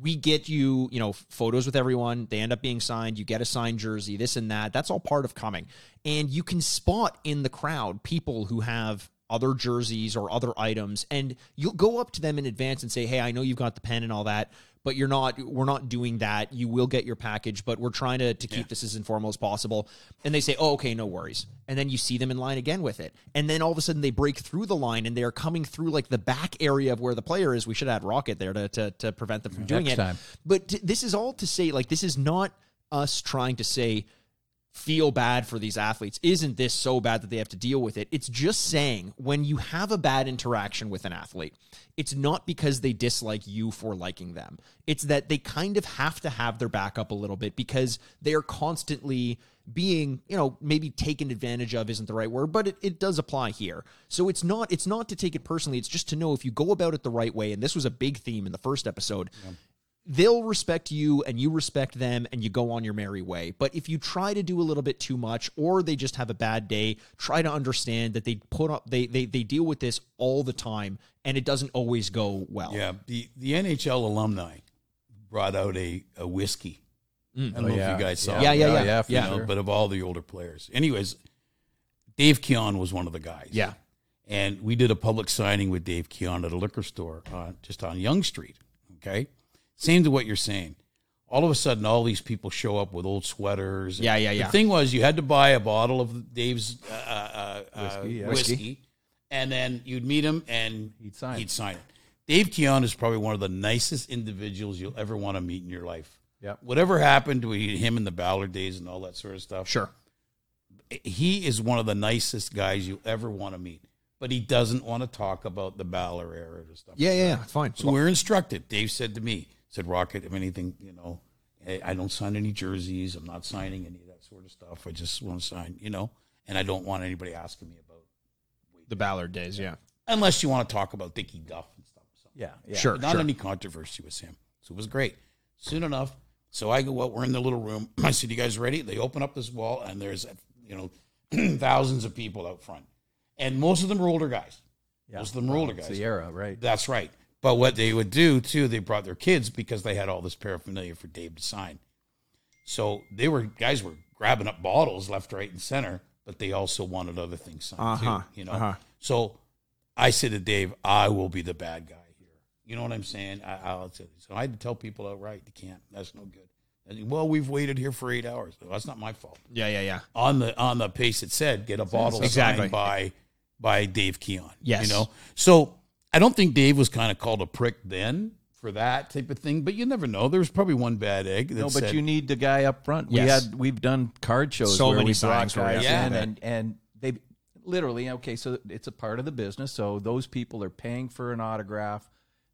We get you, you know, photos with everyone. They end up being signed. You get a signed jersey, this and that. That's all part of coming. And you can spot in the crowd people who have other jerseys or other items and you'll go up to them in advance and say hey i know you've got the pen and all that but you're not we're not doing that. You will get your package but we're trying to, to keep this as informal as possible. And they say oh okay no worries. And then you see them in line again with it. And then all of a sudden they break through the line and they're coming through like the back area of where the player is. We should add rocket there to, to, to prevent them from doing Next it. time. but t- this is all to say like this is not us trying to say feel bad for these athletes. Isn't this so bad that they have to deal with it? It's just saying when you have a bad interaction with an athlete, it's not because they dislike you for liking them. It's that they kind of have to have their back up a little bit because they are constantly being, you know, maybe taken advantage of isn't the right word, but it, it does apply here. So it's not it's not to take it personally, it's just to know if you go about it the right way, and this was a big theme in the first episode they'll respect you and you respect them and you go on your merry way. But if you try to do a little bit too much or they just have a bad day, try to understand that they put up they they, they deal with this all the time and it doesn't always go well. Yeah, the the NHL alumni brought out a, a whiskey. I don't know yeah. if you guys saw. Mm. Yeah, it, yeah, Oh, yeah. yeah, Yeah. know, sure. but of all the older players. Anyways, Dave Keon was one of the guys. Yeah. And we did a public signing with Dave Keon at a liquor store uh, just on Yonge Street. Okay. Same to what you're saying. All of a sudden, all these people show up with old sweaters. Yeah, yeah, yeah. The thing was, you had to buy a bottle of Dave's uh, uh, uh, Whiskey, yeah. whiskey, and then you'd meet him and He'd sign. He'd sign it. Dave Keon is probably one of the nicest individuals you'll ever want to meet in your life. Yeah. Whatever happened to him in the Ballard days and all that sort of stuff, Sure. he is one of the nicest guys you ever want to meet. But he doesn't want to talk about the Ballard era and stuff. Yeah, yeah, yeah. Fine. So we're instructed. Dave said to me, said, Rocket, if anything, you know, I I don't sign any jerseys. I'm not signing any of that sort of stuff. I just want to sign, you know, and I don't want anybody asking me about, the Ballard days, yeah. unless you want to talk about Dickie Duff and stuff. So, Yeah, yeah. Sure. but not any controversy with him. So it was great. Soon enough, so I go out. We're in the little room. I said, "You guys ready?" They open up this wall, and there's you know thousands of people out front, and most of them are older guys. Yeah. Most of them are older It's guys. the era, right? That's right. But what they would do too, they brought their kids because they had all this paraphernalia for Dave to sign. So they were guys were grabbing up bottles left, right, and center, but they also wanted other things signed Uh-huh, too. You know. uh-huh. So I said to Dave, I will be the bad guy here. You know what I'm saying? I, I'll tell you. So I had to tell people outright, you can't. That's no good. And, well, we've waited here for eight hours. Well, that's not my fault. Yeah, yeah, yeah. On the on the pace it said, get a bottle Exactly. signed by by Dave Keon. Yes. You know? So I don't think Dave was kind of called a prick then for that type of thing, but you never know. There was probably one bad egg. That No, but said, you need the guy up front. We had we've done card shows So where many we brought signings where we guys have to in, and and they literally okay. So it's a part of the business. So those people are paying for an autograph.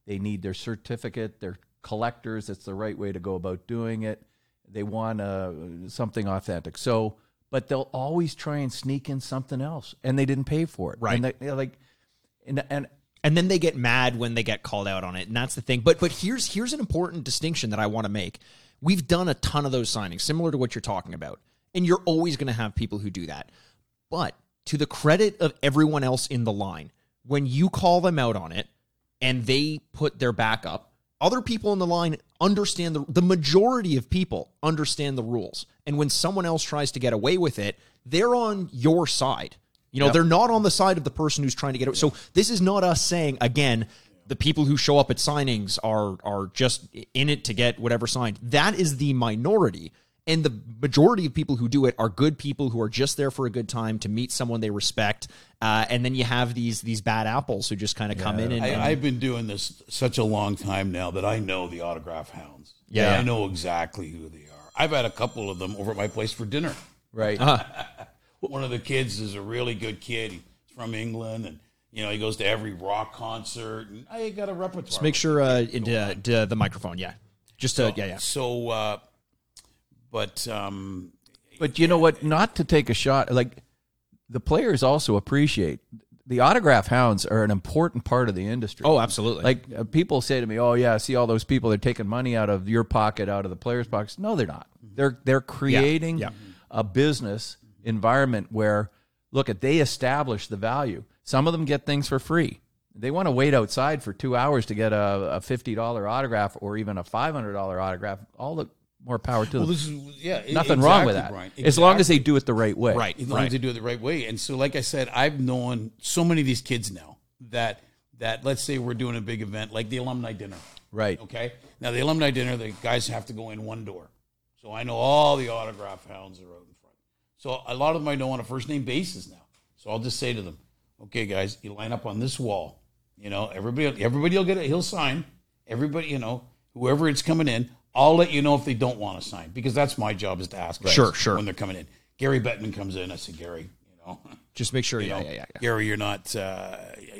They need their certificate. They're collectors. It's the right way to go about doing it. They want uh, something authentic. So, but they'll always try and sneak in something else, and they didn't pay for it. Right. And they, like, and and and then they get mad when they get called out on it and that's the thing. But but here's here's an important distinction that i want to make. We've done a ton of those signings similar to what you're talking about and you're always going to have people who do that. But to the credit of everyone else in the line when you call them out on it and they put their back up other people in the line understand the the majority of people understand the rules. And when someone else tries to get away with it they're on your side you know, they're not on the side of the person who's trying to get it. So this is not us saying again, the people who show up at signings are are just in it to get whatever signed. That is the minority. And the majority of people who do it are good people who are just there for a good time to meet someone they respect. Uh, and then you have these these bad apples who just kind of come in and, I, I've been doing this such a long time now that I know the autograph hounds. Yeah. I know exactly who they are. I've had a couple of them over at my place for dinner. right. One of the kids is a really good kid. He's from England, and You know, he goes to every rock concert. And I got a repertoire. Just make sure uh, into to the microphone. Yeah, just to, yeah, yeah. So, uh, but um, But you know what? Not to take a shot, like the players also appreciate the autograph hounds are an important part of the industry. Oh, absolutely. Like uh, people say to me, "Oh yeah, I see all those people. They're taking money out of your pocket, out of the players' pockets." No, they're not. They're they're creating yeah. a business environment where look at they establish the value. Some of them get things for free. They want to wait outside for two hours to get a, a fifty dollar autograph or even a five hundred dollar autograph. All the more power to well, them. this is yeah, Nothing wrong with that, exactly, as long as they do it the right way. right, as long right. as they do it the right way. And so, like I said, I've known so many of these kids now that that let's say we're doing a big event like the alumni dinner. Right. Okay. Now the alumni dinner, the guys have to go in one door. So I know all the autograph hounds are out. So a lot of them I know on a first name basis now. So I'll just say to them, "Okay, guys, you line up on this wall. You know, everybody, everybody will get it. He'll sign. Everybody, you know, whoever it's coming in, I'll let you know if they don't want to sign because that's my job is to ask. guys Sure, sure. When they're coming in, Gary Bettman comes in. I said, Gary, you know, Just make sure. you Yeah, know, yeah, yeah, yeah. Gary, you're not. Uh,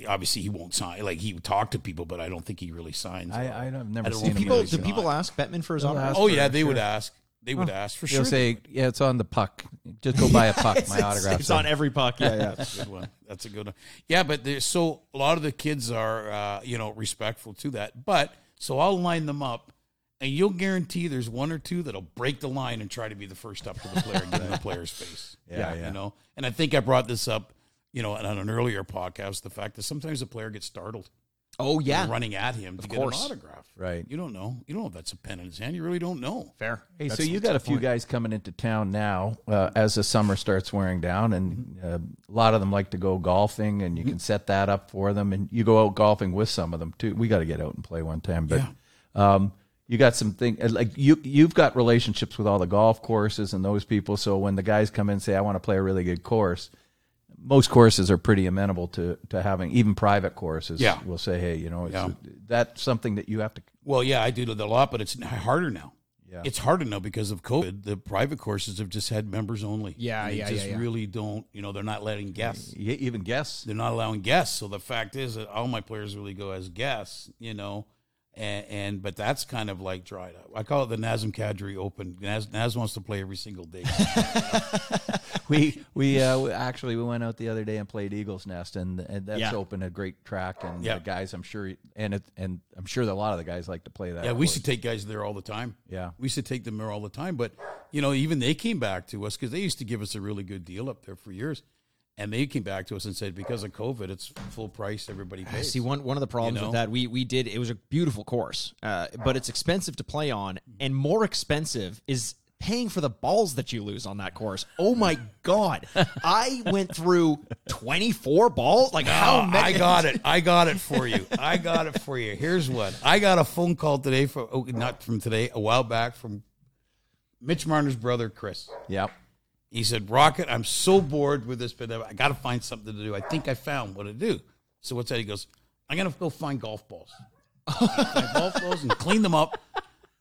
obviously, he won't sign. Like he would talk to people, but I don't think he really signs. I, I have never I don't seen know. People, Maybe do he's people not. ask Bettman for his They'll autograph? Oh yeah, they sure. would ask. They would ask for sure. They'll say, "Yeah, it's on the puck. Just go buy a puck. My autograph." It's on every puck. Yeah, yeah. That's a good one. That's a good one. Yeah, but there's so a lot of the kids are uh, you know respectful to that. But so I'll line them up, and you'll guarantee there's one or two that'll break the line and try to be the first up to the player and get in the player's face. Yeah, yeah. You know, and I think I brought this up, you know, on an earlier podcast. The fact that sometimes the player gets startled. Oh yeah. running at him to get course. an autograph. Right. You don't know. You don't know if that's a pen in his hand. You really don't know. Fair. Hey, so you that's got a the few point. guys coming into town now uh, as the summer starts wearing down, and uh, a lot of them like to go golfing, and you can set that up for them, and you go out golfing with some of them too. We got to get out and play one time, but um, you got some thing uh, like you you've got relationships with all the golf courses and those people. So when the guys come in and say, "I want to play a really good course," most courses are pretty amenable to to having even private courses. Yeah. will say, "Hey, you know, it's, Yeah. that's something that you have to." Well, yeah, I do that a lot, but it's harder now. Yeah. It's harder now because of COVID. The private courses have just had members only. Yeah, And they yeah, just yeah, yeah. really don't. You know, they're not letting guests. You even guests. They're not allowing guests. So the fact is that all my players really go as guests. You know, and, and but that's kind of like dried up. I call it the Nazem Kadri Open. Naz, Naz wants to play every single day. we we uh, we- actually we went out the other day and played Eagles Nest, and and that's Yeah. open a great track, and Yeah. the guys, I'm sure, and it, and I'm sure that a lot of the guys like to play that. yeah, we course. used to take guys there all the time. Yeah. we used to take them there all the time. But you know, even they came back to us because they used to give us a really good deal up there for years. And they came back to us and said, because of COVID, it's full price. Everybody pays. See, one one of the problems You know? with that, we we did it was a beautiful course, uh, but it's expensive to play on, and more expensive is paying for the balls that you lose on that course. Oh my god, I went through twenty four balls. Like how Oh, many? I got it. I got it for you. I got it for you. Here's what I got a phone call today from oh, not from today, a while back from Mitch Marner's brother Chris. Yep. He said, "Rocket, I'm so bored with this pandemic. I got to find something to do. I think I found what to do." So what's that? He goes, "I'm gonna go find golf balls, find golf balls, and clean them up,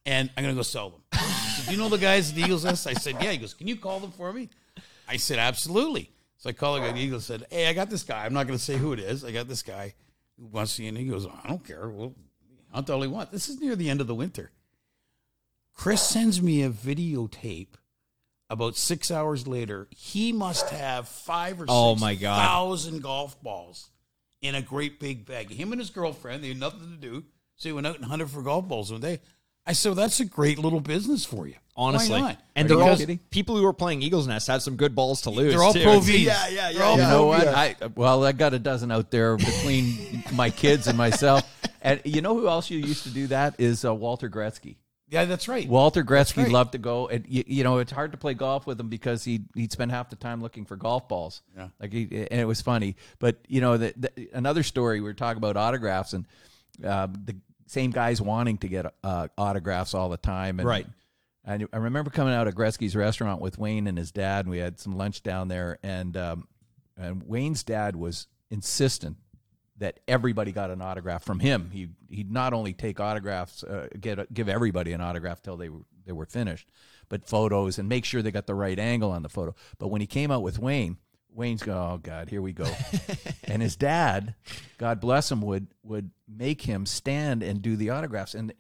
and I'm gonna go sell them." He said, Do you know the guys at the Eagles Nest? I said, "Yeah." He goes, "Can you call them for me?" I said, "Absolutely." So I called the Eagles. Said, "Hey, I got this guy. I'm not gonna say who it is. I got this guy who wants to." see," And he goes, "I don't care. Well, I'll tell you what. This is near the end of the winter." Chris sends me a videotape about six hours later, he must have five or Oh, six my God. thousand golf balls in a great big bag. Him and his girlfriend, they had nothing to do, so he went out and hunted for golf balls one day. I said, well, "That's a great little business for you." Honestly, Why not? and Are they're all people who are playing Eagles Nest have some good balls to lose. They're all too. Pro It's- Vs. Yeah, yeah, yeah. all You yeah. know what? I well, I got a dozen out there between my kids and myself. And you know who else you used to do that is uh, Walter Gretzky. Yeah, that's right. Walter Gretzky right. loved to go, and you, you know it's hard to play golf with him because he he'd spend half the time looking for golf balls. Yeah. like he, and it was funny. But you know, the, the, another story we were talking about autographs and uh, the same guys wanting to get uh, autographs all the time. And, Right. And I remember coming out of Gretzky's restaurant with Wayne and his dad, and we had some lunch down there, and um, and Wayne's dad was insistent that everybody got an autograph from him. He he'd not only take autographs, uh, get give everybody an autograph till they were they were finished, but photos and make sure they got the right angle on the photo. But when he came out with Wayne, Wayne's go, oh God, here we go. and his dad, God bless him, would would make him stand and do the autographs, and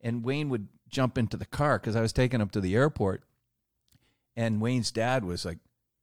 and Wayne would jump into the car because I was taking him to the airport, and Wayne's dad was like,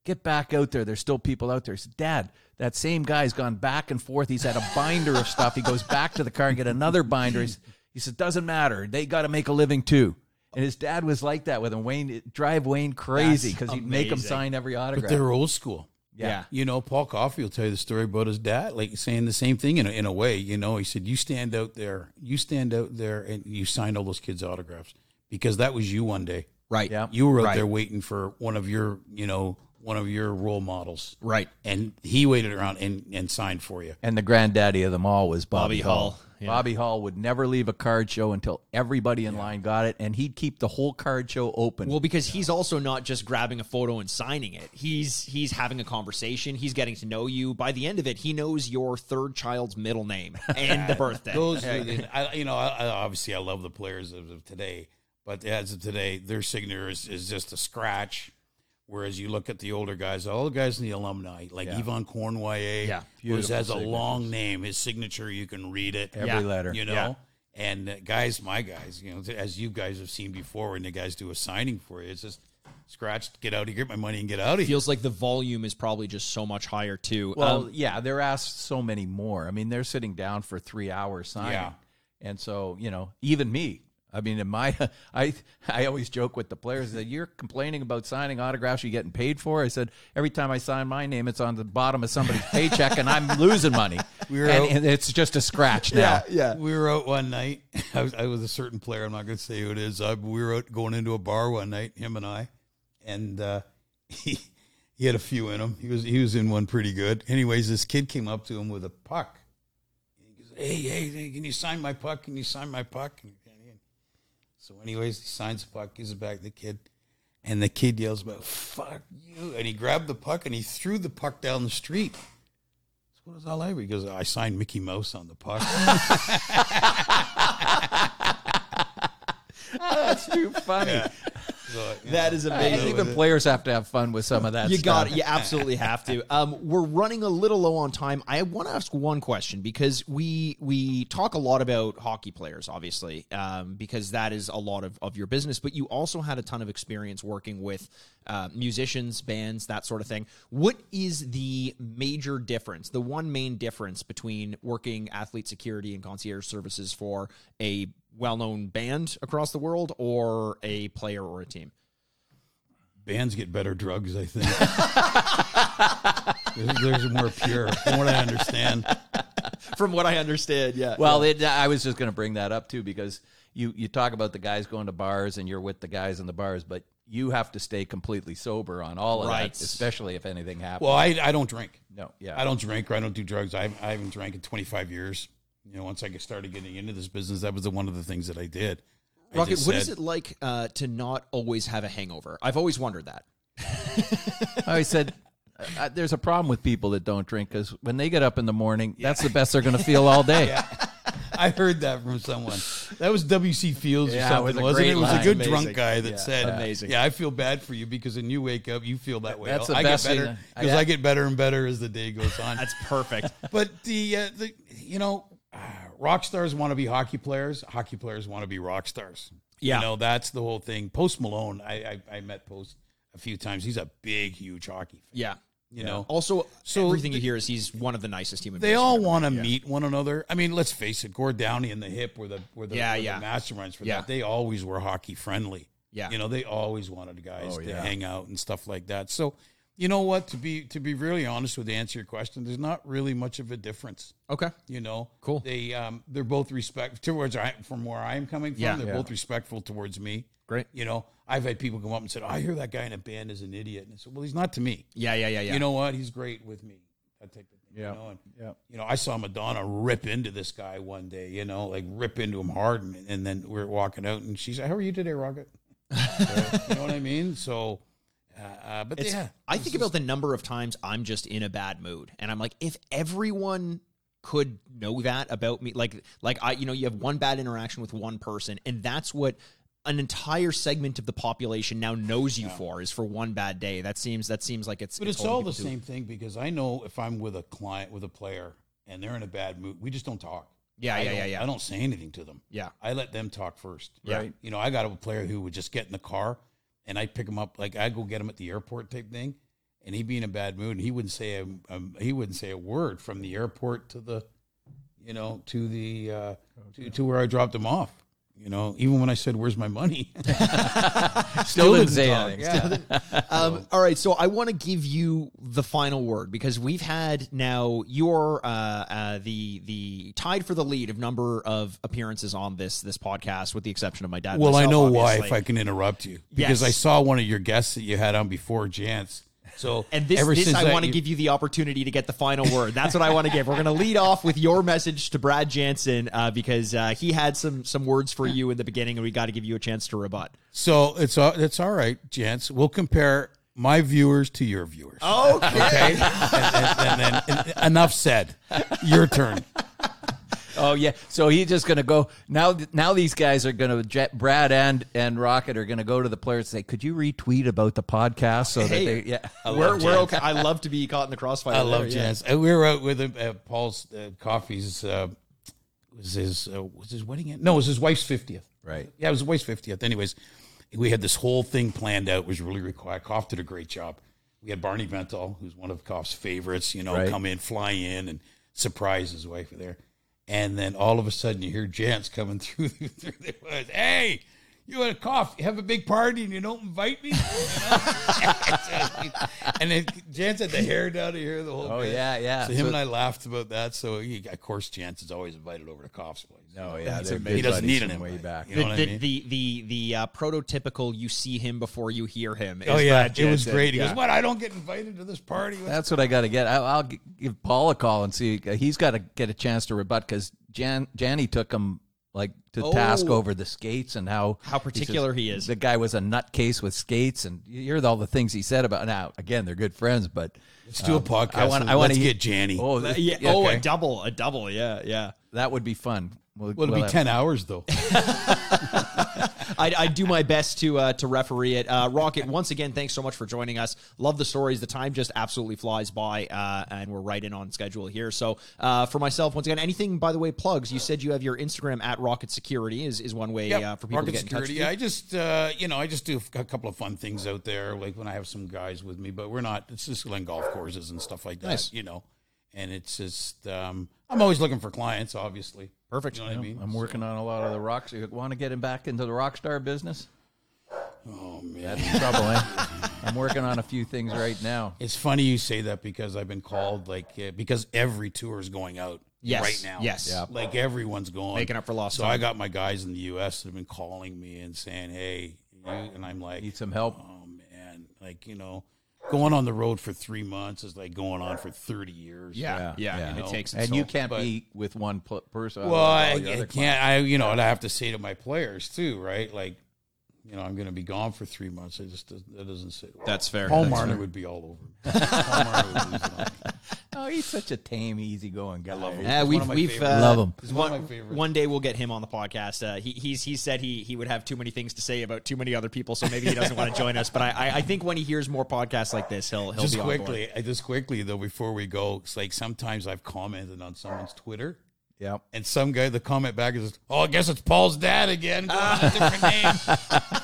"Get back out there! There's still people out there." He said, "Dad, that same guy's gone back and forth. He's had a binder of stuff. He goes back to the car and get another binder." He's, he said, "Doesn't matter. They got to make a living too." And his dad was like that with him. Wayne drive Wayne crazy because he'd make him amazing. sign every autograph. But they're old school. Yeah. You know, Paul Coffey will tell you the story about his dad, like saying the same thing in a, in a way. You know, he said, "You stand out there, you stand out there, and you signed all those kids' autographs because that was you one day. Right. Yeah. You were out Right. there waiting for one of your, you know, one of your role models, Right. and he waited around and, and signed for you. And the granddaddy of them all was Bobby, Bobby Hull. Hull, yeah. Bobby Hull would never leave a card show until everybody in line got it, and he'd keep the whole card show open. Well, because he's also not just grabbing a photo and signing it. He's he's having a conversation. He's getting to know you. By the end of it, he knows your third child's middle name and the birthday. Those, are I, you know, I, I, obviously I love the players of, of today, but as of today, their signature is, is just a scratch. Whereas you look at the older guys, all the guys in the alumni, like Yvan Cournoyer, Yeah. who has Beautiful a long name. His signature, you can read it. Every Yeah. letter. you know. Yeah. And uh, guys, my guys, you know, as you guys have seen before, when the guys do a signing for you, it's just scratched, get out of here, get my money, and get out of here. feels like the volume is probably just so much higher too. Well, Um, yeah, they're asked so many more. I mean, they're sitting down for three hours signing, Yeah. and so you know, even me. I mean, in my, I, I always joke with the players that you're complaining about signing autographs you're getting paid for. I said every time I sign my name, it's on the bottom of somebody's paycheck, and I'm losing money. We were and, out- and it's just a scratch now. yeah. We were out one night. I was, I was a certain player. I'm not going to say who it is. Uh, we were out going into a bar one night, him and I, and uh, he he had a few in him. He was he was in one pretty good. Anyways, this kid came up to him with a puck. He goes, "Hey, hey, hey, can you sign my puck? Can you sign my puck?" And, so, anyways, he signs the puck, gives it back to the kid, and the kid yells about "fuck you!" and he grabbed the puck and he threw the puck down the street. So what is all that? He goes, "I signed Mickey Mouse on the puck." That's too funny. So, you That know, is amazing. even players have to have fun with some of that. You got it. You absolutely have to. Um, we're running a little low on time. I want to ask one question because we we talk a lot about hockey players, obviously, um, because that is a lot of, of your business. But you also had a ton of experience working with uh, musicians, bands, that sort of thing. What is the major difference? The one main difference between working athlete security and concierge services for a well known band across the world or a player or a team? bands get better drugs, I think. there's, there's more pure, from what I understand. From what I understand, yeah. Well, it, I was just going to bring that up too because you you talk about the guys going to bars and you're with the guys in the bars, but you have to stay completely sober on all of Right. that, especially if anything happens. Well, I, I don't drink. no, yeah, I don't drink or I don't do drugs. I, I haven't drank in 25 years. You know, once I started getting into this business, that was the, one of the things that I did. I Rocket, just what is said- it like uh, to not always have a hangover? I've always wondered that. I always said. Uh, there's a problem with people that don't drink because when they get up in the morning, that's the best they're going to feel all day. I heard that from someone. That was W.C. Fields or Yeah, it was something, a wasn't it? It was a good Amazing. drunk guy that Yeah, said, amazing. Yeah, I feel bad for you because when you wake up, you feel that way. That's the I best get better because I- I get better and better as the day goes on. That's perfect. But the uh, the you know, uh, rock stars want to be hockey players. Hockey players want to be rock stars. Yeah. you know that's the whole thing. Post Malone, I I, I met Post a few times. He's a big, huge hockey fan. yeah. You know, Also, So everything you hear is he's one of the nicest human they all want to met. meet one another. I mean, let's face it, Gord Downie and the Hip were the were the, Yeah, were yeah. the masterminds for Yeah. that. They always were hockey friendly. Yeah. you know, they always wanted guys Oh, to yeah. hang out and stuff like that. So, you know what? To be to be really honest with, answer your question, there's not really much of a difference. Okay. You know, Cool. They um, they're both respect towards I, from where I am coming from. Yeah. they're Yeah. both respectful towards me. Great. You know, I've had people come up and said, "I hear that guy in a band is an idiot," and I said, "Well, he's not to me. Yeah, yeah, yeah, yeah. You know what? He's great with me." That type of thing. Yeah. You know, and, Yeah. you know, I saw Madonna rip into this guy one day. You know, like rip into him hard, and, and then we are walking out, and she said, "How are you today, Rocket?" So, you know what I mean? So, uh, uh, but It's, yeah, I think just- about the number of times I'm just in a bad mood, and I'm like, if everyone could know that about me, like, like I, you know, you have one bad interaction with one person, and that's what an entire segment of the population now knows you for is for one bad day. That seems that seems like it's But it's holding all the same thing because I know if I'm with a client with a player and they're in a bad mood, we just don't talk. Yeah, I yeah, yeah, yeah. I don't say anything to them. Yeah. I let them talk first. Yeah. Right. You know, I got a player who would just get in the car and I'd pick him up, like I'd go get him at the airport type thing, and he'd be in a bad mood and he wouldn't say a, um, he wouldn't say a word from the airport to the, you know, to the uh, to, to where I dropped him off. You know, even when I said, "Where's my money?" Still didn't didn't say talk. anything. Yeah. Um, all right, so I want to give you the final word because we've had now your uh, uh, the the tied for the lead of number of appearances on this this podcast, with the exception of my dad. and Well, I myself, know why. If I can interrupt you, because Yes. I saw one of your guests that you had on before, Jance. So And this, ever this since I want to give you the opportunity to get the final word. That's what I want to give. We're going to lead off with your message to Brad Jansen uh, because uh, he had some some words for you in the beginning, and we got to give you a chance to rebut. So it's all it's all right, Jance. We'll compare my viewers to your viewers. Okay. Okay, and, and- and then and enough said. Your turn. Oh yeah, so he's just going to go now. Now these guys are going to Brad and and Rocket are going to go to the players and say, "Could you retweet about the podcast so Hey. that they yeah." we're, we're okay. I love to be caught in the crossfire. I there, love yeah. Jance. Uh, We were out with him at Paul's uh, Coffey's. Uh, was his uh, was his wedding? yet? No, it was his wife's fiftieth. Right. Yeah, it was his wife's fiftieth. Anyways, we had this whole thing planned out. It was really required. Koff did a great job. We had Barney Bentall, who's one of Koff's favorites. You know, Right. come in, fly in, and surprise his wife there. And then all of a sudden, you hear Jance coming through through the. Hey, you had a cough. You have a big party and you don't invite me. You know? and then Jance had the hair down to here the whole. Oh, bit. yeah, yeah. So him So- and I laughed about that. So he, of course, Jance is always invited over to Koff's place. No, yeah, That's they're amazing. good He doesn't buddies need an from way invite. back. You know the, I the, mean? the the the uh, prototypical you see him before you hear him. is Oh yeah, Brad it was Jansen. great. He Yeah. goes, "What? I don't get invited to this party." That's what I got to get. I, I'll g- give Paul a call and see. uh, He's got to get a chance to rebut because Jan Janny took him like to task Oh. over the skates and how How he particular says he is. The guy was a nutcase with skates, and you hear all the things he said about. Now again, they're good friends, but Let's do a podcast. I want. I want let's to get Janny. Oh, Uh, yeah. yeah, Oh, a double, a double. Yeah, yeah. that would be fun. We'll, well, it'll we'll be have- ten hours though. I, I do my best to uh, to referee it. Uh, Rocket, once again, thanks so much for joining us. Love the stories. The time just absolutely flies by, uh, and we're right in on schedule here. So, uh, for myself, once again, anything by the way, plugs. You said you have your Instagram at Rocket Security is is one way Yep. uh, for people Market to get security. in touch. With you. I just, uh, you know, I just do a couple of fun things out there, like when I have some guys with me. But we're not. It's just Glen golf courses and stuff like that. Nice. You know, and it's just. Um, I'm always looking for clients, obviously. Perfect. You know what I mean? I'm working on a lot of the rocks. You want to get him back into the rock star business? Oh man, That's trouble, eh? I'm working on a few things right now. it's funny you say that because I've been called like uh, because every tour is going out Yes. right now. Yes. Yeah. like everyone's going Making up for lost So time. I got my guys in the U.S. that have been calling me and saying, "Hey," you, and I'm like, Need some help. Oh man, like you know, going on the road for three months is like going on for thirty years. Yeah, yeah, yeah. and it takes. And you can't but- be with one pl- person. Well, I, otherwise all the I can't. I you know, and I have to say to my players too, right? Like, you know, I'm going to be gone for three months. It just that doesn't sit. well. That's fair. Paul That's Marner fair. would be all over. me. Paul Marner would lose it on me. Oh, he's such a tame, easygoing guy. I love him. Yeah, He's we've one of my we've favorites. uh, Love him. He's one One, of my favorites. one day we'll get him on the podcast. Uh, he he's he said he he would have too many things to say about too many other people, so maybe he doesn't want to join us. But I, I I think when he hears more podcasts like this, he'll he'll just be on board. quickly, I just quickly though, before we go, it's like sometimes I've commented on someone's Twitter. Yep. And some guy, the comment back is, "Oh, I guess it's Paul's dad again, going on a different name."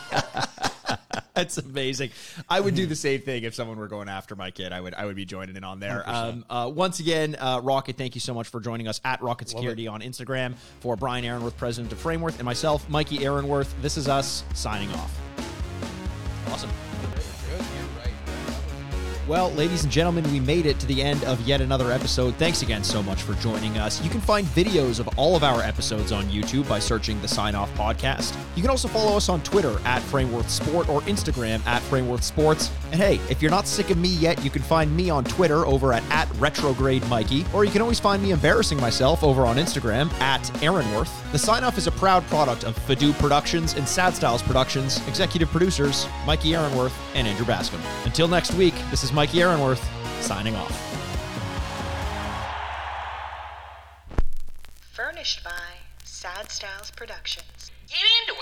That's amazing. I would do the same thing if someone were going after my kid. I would I would be joining in on there. Um, uh, once again, uh, Rocket, thank you so much for joining us at Rocket Security on Instagram. For Brian Aaronworth, president of Frameworth, and myself, Mikey Aaronworth, this is us signing off. Awesome. Well, ladies and gentlemen, we made it to the end of yet another episode. Thanks again so much for joining us. You can find videos of all of our episodes on YouTube by searching the Sign Off Podcast. You can also follow us on Twitter at Frameworth Sport or Instagram at Frameworth Sports. And hey, if you're not sick of me yet, you can find me on Twitter over at, at Retrograde Mikey, or you can always find me embarrassing myself over on Instagram at Aaronworth. The Sign Off is a proud product of Fadu Productions and Sad Styles Productions, executive producers Mikey Aaronworth and Andrew Bascom. Until next week, this is Mikey Aaronworth signing off. Furnished by Sad Styles Productions. Give me